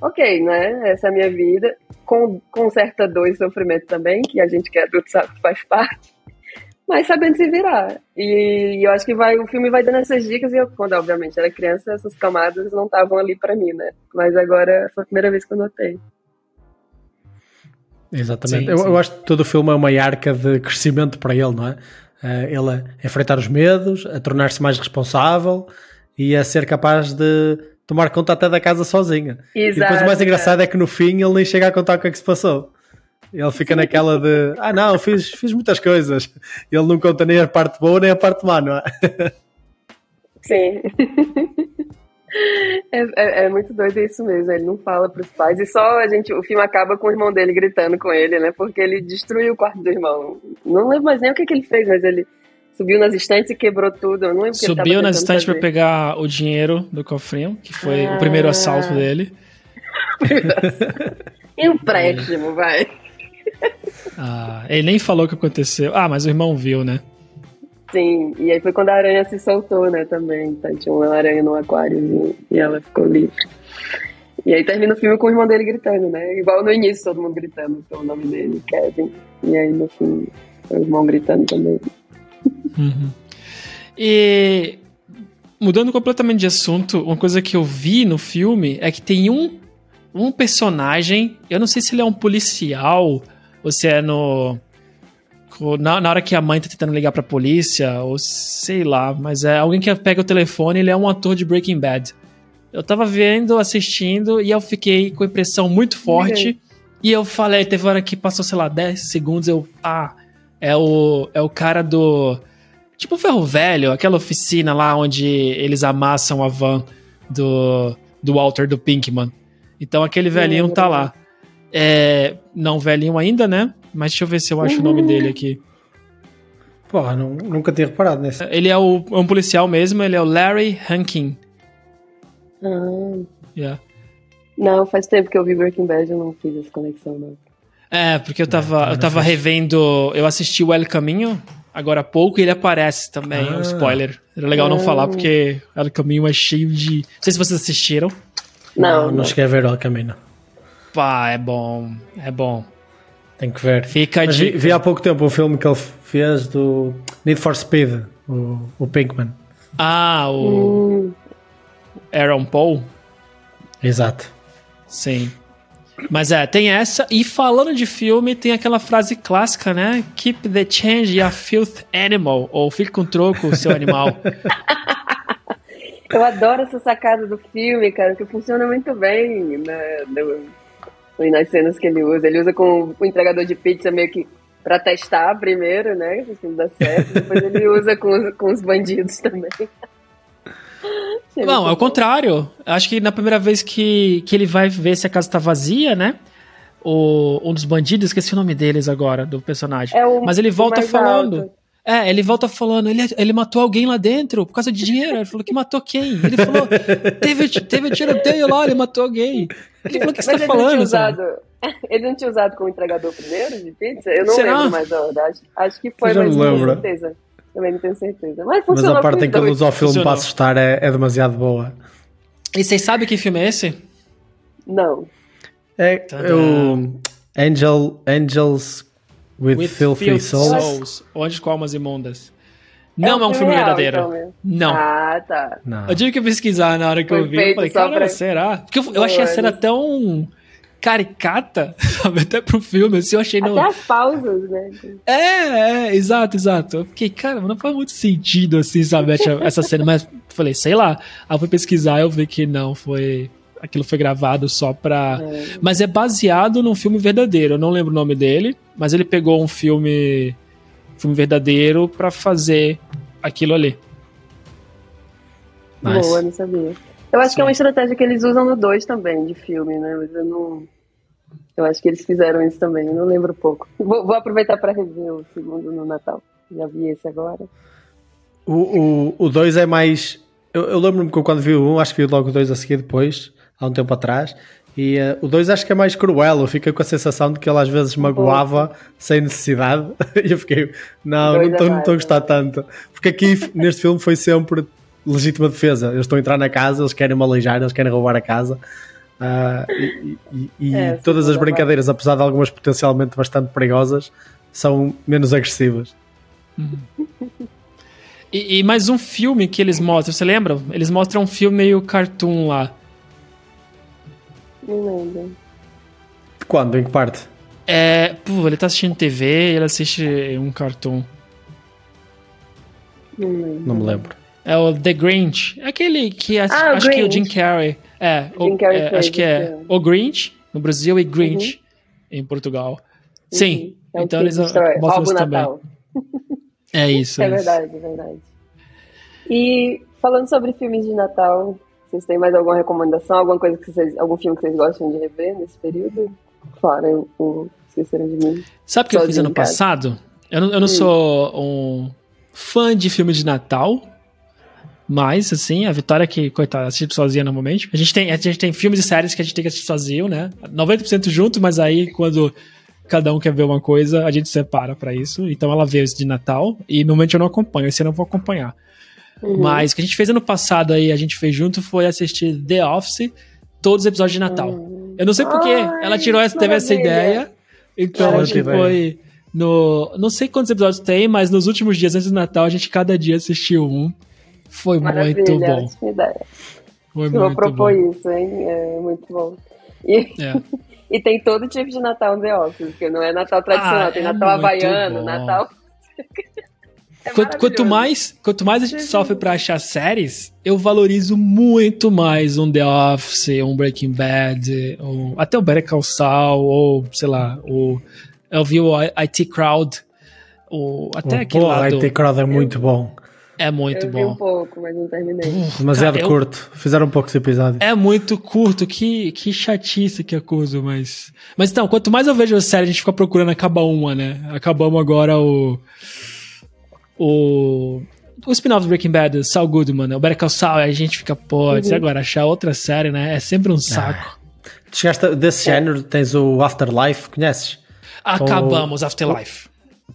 Speaker 3: ok, né? Essa é a minha vida. Com, com certa dor e sofrimento também, que a gente que é adulto sabe que faz parte mas sabendo se virar. E, eu acho que vai, o filme vai dando essas dicas, e eu, quando obviamente era criança, essas camadas não estavam ali para mim, né? Mas agora foi a primeira vez que eu notei.
Speaker 2: Exatamente. Sim, eu, sim. eu, acho que todo o filme é uma arca de crescimento para ele, não é? Uh, ele a enfrentar os medos, a tornar-se mais responsável e a ser capaz de tomar conta até da casa sozinha. Exato, e depois o mais engraçado é que no fim ele nem chega a contar o que é que se passou. Ele fica naquela de ah não, fiz, fiz muitas coisas. Ele não conta nem a parte boa nem a parte má, não é?
Speaker 3: Sim. É, é, é, muito doido isso mesmo, ele não fala pros pais e só a gente, o filme acaba com o irmão dele gritando com ele, né? Porque ele destruiu o quarto do irmão. Não lembro mais nem o que, que ele fez, mas ele subiu nas estantes e quebrou tudo. Eu não lembro
Speaker 1: Subiu nas estantes para pegar o dinheiro do cofrinho, que foi ah. o primeiro assalto dele.
Speaker 3: Empréstimo, vai.
Speaker 1: Ah, ele nem falou o que aconteceu. Ah, mas o irmão viu, né?
Speaker 3: Sim, e aí foi quando a aranha se soltou, né, também. Então, tinha uma aranha no aquário e ela ficou livre. E aí termina o filme com o irmão dele gritando, né? Igual no início, todo mundo gritando pelo nome dele, Kevin. E aí no fim, o irmão gritando também.
Speaker 1: Uhum. E mudando completamente de assunto, uma coisa que eu vi no filme é que tem um, um personagem, eu não sei se ele é um policial ou se é no. Na, na hora que a mãe tá tentando ligar pra polícia, ou sei lá, mas é alguém que pega o telefone, ele é um ator de Breaking Bad. Eu tava vendo, assistindo, e eu fiquei com impressão muito forte. Uhum. E eu falei, teve hora que passou, sei lá, 10 segundos, eu. Ah, é o, é o cara do. Tipo o Ferro Velho, aquela oficina lá onde eles amassam a van do, do Walter do Pinkman. Então aquele velhinho tá lá. É, não velhinho ainda, né? Mas deixa eu ver se eu acho uhum. o nome dele aqui.
Speaker 2: Porra, não, nunca tinha reparado nesse.
Speaker 1: Ele é, o, é um policial mesmo, ele é o Larry Hankin.
Speaker 3: Ah.
Speaker 1: Yeah.
Speaker 3: Não, faz tempo que eu vi Breaking Bad, eu não fiz essa conexão, não.
Speaker 1: É, porque eu tava, eu tava revendo. Eu assisti o El Caminho agora há pouco e ele aparece também, ah. um spoiler. Era legal ah. não falar porque El Caminho é cheio de. Não sei se vocês assistiram.
Speaker 3: Não,
Speaker 2: não, não cheguei a ver El Caminho.
Speaker 1: Pá, é bom, é bom.
Speaker 2: Tem que ver.
Speaker 1: Fica
Speaker 2: Mas vi, vi, há pouco tempo o filme que ele fez do Need for Speed, o, o Pinkman.
Speaker 1: Ah, o. Aaron Paul?
Speaker 2: Exato.
Speaker 1: Sim. Mas é, tem essa. E falando de filme, tem aquela frase clássica, né? Keep the change, a filth animal. Ou fique com troco, seu animal.
Speaker 3: Eu adoro essa sacada do filme, cara, que funciona muito bem né, no, nas cenas que ele usa. Ele usa com o entregador de pizza meio que pra testar primeiro, né? Se filme dá certo. Depois ele usa com, com os bandidos também.
Speaker 1: Não, é o contrário. Acho que na primeira vez que, que ele vai ver se a casa tá vazia, né? O, um dos bandidos, esqueci o nome deles agora, do personagem. É Mas ele volta falando. Alto. É, ele volta falando, ele, ele matou alguém lá dentro por causa de dinheiro. Ele falou que matou quem? Ele falou, teve, teve tiroteio lá, ele matou alguém. Ele falou, o que você tá falando?
Speaker 3: Usado, ele não tinha usado como entregador primeiro de pizza? Eu não Será? lembro mais da verdade. Acho que foi, mas não tenho certeza. Também não tenho certeza. Mas,
Speaker 2: mas a parte em que ele usa o filme para assustar é, é demasiado boa.
Speaker 1: E vocês sabem que filme é esse?
Speaker 3: Não.
Speaker 2: É o Angel, Angels with, with Filthy souls. souls.
Speaker 1: Onde com almas imundas. Não é, um filme real, verdadeiro. Então, não.
Speaker 3: Ah, tá.
Speaker 1: Não. Eu tive que pesquisar na hora que Foi eu vi. Eu falei, cara, pra... será? Porque eu, eu achei a cena tão caricata, sabe? Até pro filme, assim, eu achei...
Speaker 3: Até as pausas, né?
Speaker 1: É, é, exato, exato. Eu fiquei, cara, não faz muito sentido, assim, sabe, essa cena, mas falei, sei lá. Aí eu fui pesquisar e eu vi que não, foi... Aquilo foi gravado só pra... É. Mas é baseado num filme verdadeiro, eu não lembro o nome dele, mas ele pegou um filme... Filme verdadeiro para fazer aquilo ali.
Speaker 3: Nice. Boa, não sabia. Eu acho Sim. que é uma estratégia que eles usam no 2 também, de filme, né? Mas eu não. Eu acho que eles fizeram isso também, eu não lembro pouco. Vou, vou aproveitar para rever o segundo no Natal. Já vi esse agora.
Speaker 2: O 2 é mais. Eu, eu lembro-me que quando vi o 1, um, acho que vi logo o 2 a seguir depois, há um tempo atrás. E uh, o 2 acho que é mais cruel. Eu fiquei com a sensação de que ele às vezes magoava sem necessidade. e eu fiquei, não, não estou é a gostar tanto. Porque aqui neste filme foi sempre legítima defesa. Eles estão a entrar na casa, eles querem me aleijar, eles querem roubar a casa. Uh, e, e, e é, todas as brincadeiras, apesar de algumas potencialmente bastante perigosas, são menos agressivas.
Speaker 1: Uhum. E, e, mais um filme que eles mostram, você lembra? Eles mostram um filme meio cartoon lá.
Speaker 3: Não lembro.
Speaker 2: Quando? Em que parte?
Speaker 1: É, pô, ele tá assistindo TV e ele assiste um cartoon.
Speaker 3: Não, lembro.
Speaker 2: Não me lembro.
Speaker 1: É o The Grinch. É aquele que ah, acho que é o Jim Carrey. É, Jim o, Carrey é acho que é o Grinch no Brasil e Grinch uhum. em Portugal. Uhum. Sim, é então eles mostram isso também. É isso.
Speaker 3: É, é verdade, é verdade. E falando sobre filmes de Natal, vocês têm mais alguma recomendação? Alguma coisa que vocês, algum filme que vocês gostam de rever nesse período? Fora o Esqueceram de Mim.
Speaker 1: Sabe o que eu fiz ano passado? Eu não, eu não hum. sou um fã de filme de Natal, mas, assim, a Vitória que, coitada, assiste sozinha normalmente. A gente, tem, a gente tem filmes e séries que a gente tem que assistir sozinho, né? 90% junto, mas aí quando cada um quer ver uma coisa, a gente separa para isso. Então ela vê esse de Natal e normalmente eu não acompanho, esse eu não vou acompanhar. Uhum. Mas o que a gente fez ano passado aí, a gente fez junto foi assistir The Office, todos os episódios de Natal. Uhum. Eu não sei porquê, ela tirou essa, teve essa ideia. Então acho que foi no. Não sei quantos episódios tem, mas nos últimos dias antes do Natal, a gente cada dia assistiu um. Foi Maravilha, muito bom.
Speaker 3: Ideia. Foi Eu vou propor bom. isso, hein? É muito bom. E, é. e tem todo tipo de Natal no The Office, porque não é Natal tradicional, ah, tem é Natal havaiano, bom. Natal.
Speaker 1: É quanto, quanto, mais, quanto mais a gente sofre para achar séries, eu valorizo muito mais um The Office, um Breaking Bad, um, até o Better Call Saul, ou sei lá, o, eu vi o IT Crowd, o, até aquele
Speaker 2: pô, O IT Crowd é muito bom.
Speaker 1: É muito
Speaker 3: eu
Speaker 1: bom.
Speaker 3: Vi um pouco, mas não terminei.
Speaker 2: Demasiado cara, curto. Eu... Fizeram um pouco esse episódio.
Speaker 1: É muito curto. Que, que chatice que acuso, mas. Mas então, quanto mais eu vejo a série, a gente fica procurando acabar uma, né? Acabamos agora o. O. O spin-off do Breaking Bad, Saul Goodman, né? o Better Call Saul, a gente fica, pô, uhum. agora achar outra série, né? É sempre um saco. Ah.
Speaker 2: Chegaste desse é. género, tens o Afterlife, conheces?
Speaker 1: Acabamos o... Afterlife.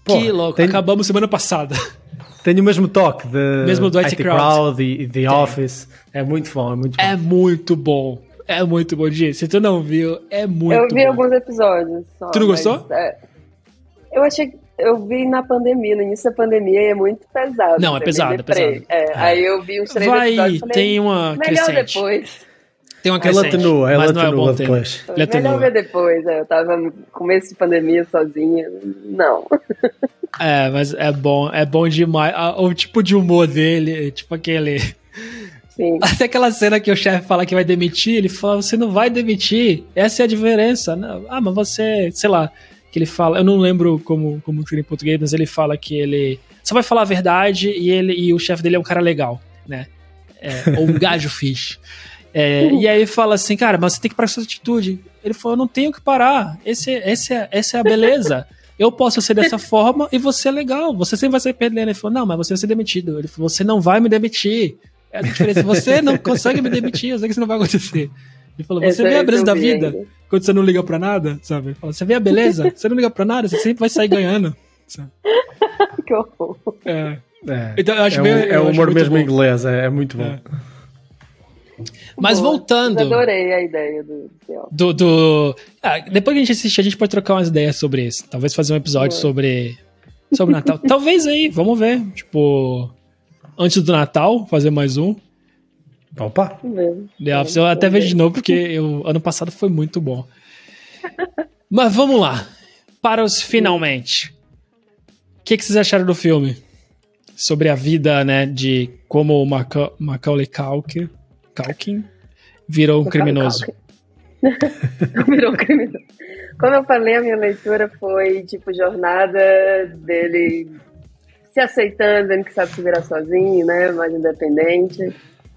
Speaker 1: Pô, que louco, tem... acabamos semana passada.
Speaker 2: Tem o mesmo toque de
Speaker 1: mesmo do IT,
Speaker 2: Crowd. Crowd e The Office. É muito bom, é muito bom.
Speaker 1: É muito bom. É muito bom, Gi. Se tu não viu, é muito bom.
Speaker 3: Eu vi
Speaker 1: bom.
Speaker 3: alguns episódios. Só,
Speaker 1: tu não gostou?
Speaker 3: É, eu achei eu vi na pandemia, no início da pandemia, e é muito pesado.
Speaker 1: Não, é pesado, é pesado.
Speaker 3: É, aí eu vi uns três
Speaker 1: Vai,
Speaker 3: episódios e falei,
Speaker 1: tem uma
Speaker 3: melhor crescente. depois.
Speaker 1: Tem uma crescente, ela atenua, ela não atenua é
Speaker 3: depois. Ele Melhor ver depois, né? eu tava no começo de pandemia sozinha, não.
Speaker 1: É, mas é bom, é bom demais. O tipo de humor dele, tipo aquele... Sim. Até aquela cena que o chefe fala que vai demitir, ele fala, você não vai demitir, essa é a diferença. Ah, mas você, sei lá, que ele fala, eu não lembro como, como seria em português, mas ele fala que ele só vai falar a verdade e ele e o chefe dele é um cara legal, né? É, ou um gajo fixe. É, e aí ele fala assim, cara, mas você tem que parar essa atitude. Ele falou, eu não tenho que parar. Esse, esse é, essa é a beleza. Eu posso ser dessa forma e você é legal. Você sempre vai ser perdendo. Ele falou, não, mas você vai ser demitido. Ele falou, você não vai me demitir. É a diferença. Você não consegue me demitir, eu sei que isso não vai acontecer. Ele falou, você vê a beleza da vida ainda. quando você não liga pra nada, sabe? Ele falou, você vê a beleza, você não liga pra nada, você sempre vai sair ganhando. Sabe?
Speaker 2: que horror. É. É, então, eu acho é, bem, é o humor mesmo bom. inglês, é, é muito bom. É.
Speaker 1: Mas Boa, voltando.
Speaker 3: Adorei a ideia do.
Speaker 1: Do. do ah, depois que a gente assistir, a gente pode trocar umas ideias sobre isso. Talvez fazer um episódio Boa. sobre. Sobre Natal. Talvez aí, vamos ver. Tipo. Antes do Natal, fazer mais um.
Speaker 2: Opa!
Speaker 1: The Office eu até vejo de novo, porque eu, ano passado foi muito bom. Mas vamos lá. Para os finalmente. O que, que vocês acharam do filme? Sobre a vida, né, de como o Macaulay Culkin Calkin virou um criminoso.
Speaker 3: virou um criminoso. Como eu falei, a minha leitura foi tipo jornada dele se aceitando, dizendo que sabe se virar sozinho, né? Mais independente.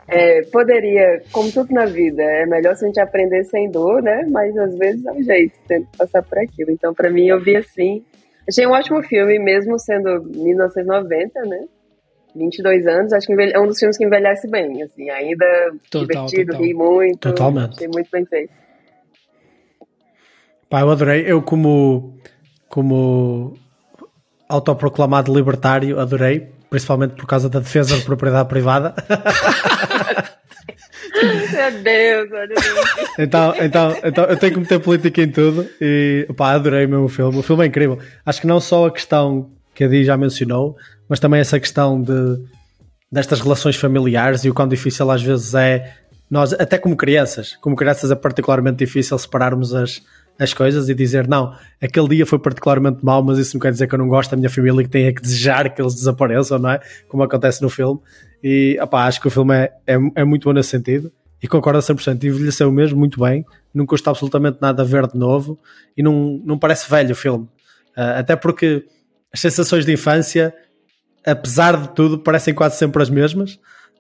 Speaker 3: É, poderia, como tudo na vida, é melhor se a gente aprender sem dor, né? Mas às vezes é um jeito, tento passar por aquilo. Então, para mim, eu vi assim. Achei um ótimo filme, mesmo sendo 1990, né? 22 anos, acho que é um dos filmes que envelhece bem, assim, ainda total, divertido, total. ri muito. Totalmente. Achei muito bem feito.
Speaker 2: Pá, eu adorei. Eu, como, como autoproclamado libertário, adorei, principalmente por causa da defesa da propriedade privada.
Speaker 3: Meu Deus, olha
Speaker 2: então, então, então, eu tenho que meter política em tudo e pá, adorei mesmo o filme. O filme é incrível. Acho que não só a questão que a Di já mencionou, mas também essa questão de, destas relações familiares e o quão difícil às vezes é nós, até como crianças, como crianças é particularmente difícil separarmos as, as coisas e dizer não, aquele dia foi particularmente mau, mas isso não quer dizer que eu não gosto da minha família e que tenha que desejar que eles desapareçam, não é? Como acontece no filme. E opá, acho que o filme é, é, é muito bom nesse sentido e concordo a 100%. Envelheceu mesmo muito bem, não custa absolutamente nada ver de novo e não, não parece velho o filme. Uh, até porque as sensações de infância apesar de tudo, parecem quase sempre as mesmas.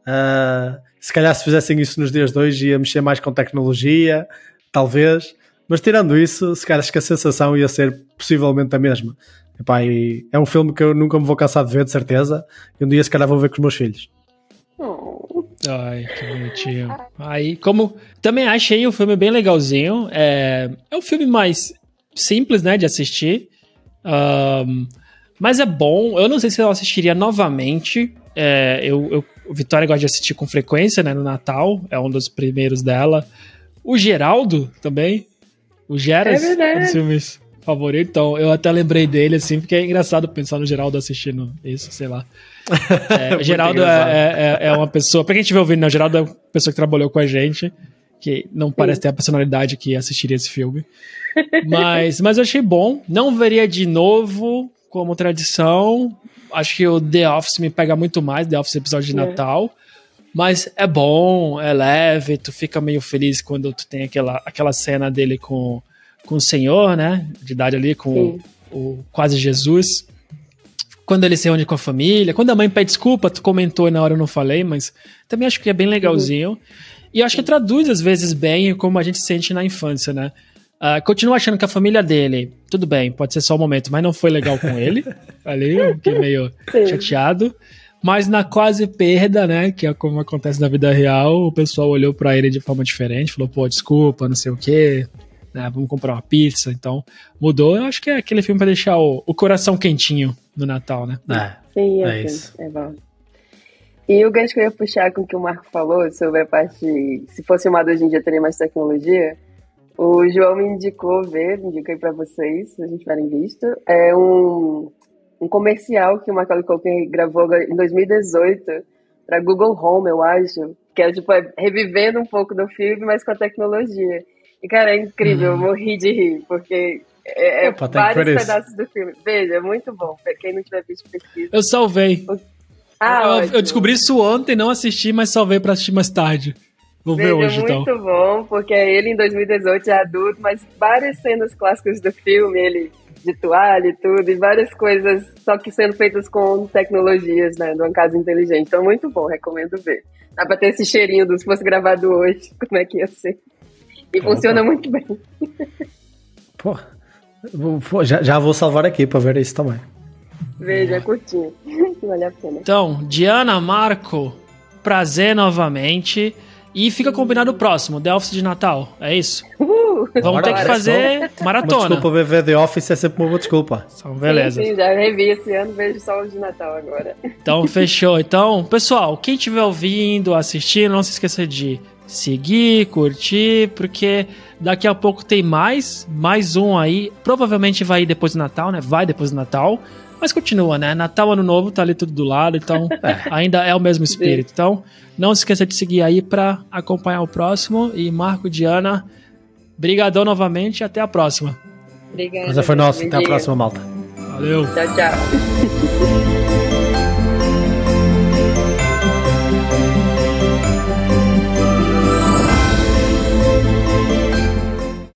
Speaker 2: Uh, se calhar se fizessem isso nos dias de hoje ia mexer mais com tecnologia, talvez. Mas tirando isso, se calhar acho que a sensação ia ser possivelmente a mesma. Epá, é um filme que eu nunca me vou cansar de ver, de certeza. E um dia se calhar vou ver com os meus filhos.
Speaker 1: Ai, que bonitinho. Aí, como também achei o filme bem legalzinho. É, é um filme mais simples, né, de assistir. Um, mas é bom. Eu não sei se eu assistiria novamente. É, eu, eu, Vitória gosta de assistir com frequência, né? No Natal. É um dos primeiros dela. O Geraldo também. O Geras. É. Um dos filmes favoritos. Então, eu até lembrei dele, assim, porque é engraçado pensar no Geraldo assistindo isso, sei lá. É, o Geraldo é, é, é, é, uma pessoa. Pra quem estiver ouvindo, né, o Geraldo é uma pessoa que trabalhou com a gente. Que não parece Sim. ter a personalidade que assistiria esse filme. Mas, mas eu achei bom. Não veria de novo como tradição. Acho que o The Office me pega muito mais, The Office episódio de é. Natal. Mas é bom, é leve, tu fica meio feliz quando tu tem aquela, aquela cena dele com, com o Senhor, né? De idade ali, com o, o, quase Jesus. Quando ele se reúne com a família. Quando a mãe pede desculpa, tu comentou e na hora eu não falei, mas também acho que é bem legalzinho. Uhum. E eu acho que traduz às vezes bem como a gente sente na infância, né? Uh, continuo achando que a família dele, tudo bem, pode ser só um momento, mas não foi legal com ele. ali, eu fiquei meio Sim. chateado. Mas na quase perda, né, que é como acontece na vida real, o pessoal olhou para ele de forma diferente, falou, pô, desculpa, não sei o quê, né, vamos comprar uma pizza, então mudou. Eu acho que é aquele filme para deixar o, o, coração quentinho no Natal, né?
Speaker 3: É, Sim, é, é isso. É bom. E o gancho que eu ia puxar com o que o Marco falou sobre a parte, se fosse uma hoje em dia teria mais tecnologia, o João me indicou ver, indiquei para vocês, se vocês tiverem visto. É um, um comercial que o Macaulay Culkin gravou em 2018 para Google Home, eu acho, que é tipo é, revivendo um pouco do filme, mas com a tecnologia. E cara, é incrível, eu hum. morri de rir, porque é, é Opa, vários pedaços do filme. Veja, é muito bom. Pra quem não tiver visto pesquisa.
Speaker 1: Eu salvei. Ah, eu, eu, descobri isso ontem, não assisti, mas salvei pra assistir mais tarde. Vou Veja, ver hoje,
Speaker 3: muito
Speaker 1: então.
Speaker 3: muito bom, porque ele em 2018 é adulto, mas várias cenas clássicas do filme, ele de toalha e tudo, e várias coisas, só que sendo feitas com tecnologias, né, de uma casa inteligente. Então, muito bom, recomendo ver. Dá pra ter esse cheirinho do se fosse gravado hoje, como é que ia ser. E Opa. funciona muito bem.
Speaker 2: Pô, já, já vou salvar aqui pra ver isso também.
Speaker 3: Veja, é curtinho. vale a pena.
Speaker 1: Então, Diana, Marco, prazer novamente. E fica combinado o próximo, The Office de Natal, é isso? Uhul. Vamos ter que fazer maratona.
Speaker 2: Uma desculpa ver The Office é sempre uma boa desculpa.
Speaker 1: Então, beleza.
Speaker 3: Sim, sim, já revi esse ano, vejo só o de Natal agora.
Speaker 1: Então, fechou. Então, pessoal, quem estiver ouvindo, assistindo, não se esqueça de seguir, curtir, porque daqui a pouco tem mais, mais um aí. Provavelmente vai depois do Natal, né? Vai depois do Natal. Mas continua, né? Natal, Ano Novo, tá ali tudo do lado, então é. ainda é o mesmo espírito. Então, não se esqueça de seguir aí para acompanhar o próximo. E Marco, Diana, brigadão novamente e até a próxima.
Speaker 3: Obrigada.
Speaker 2: Mas foi nosso. Até a próxima, malta.
Speaker 1: Valeu.
Speaker 3: Tchau, tchau.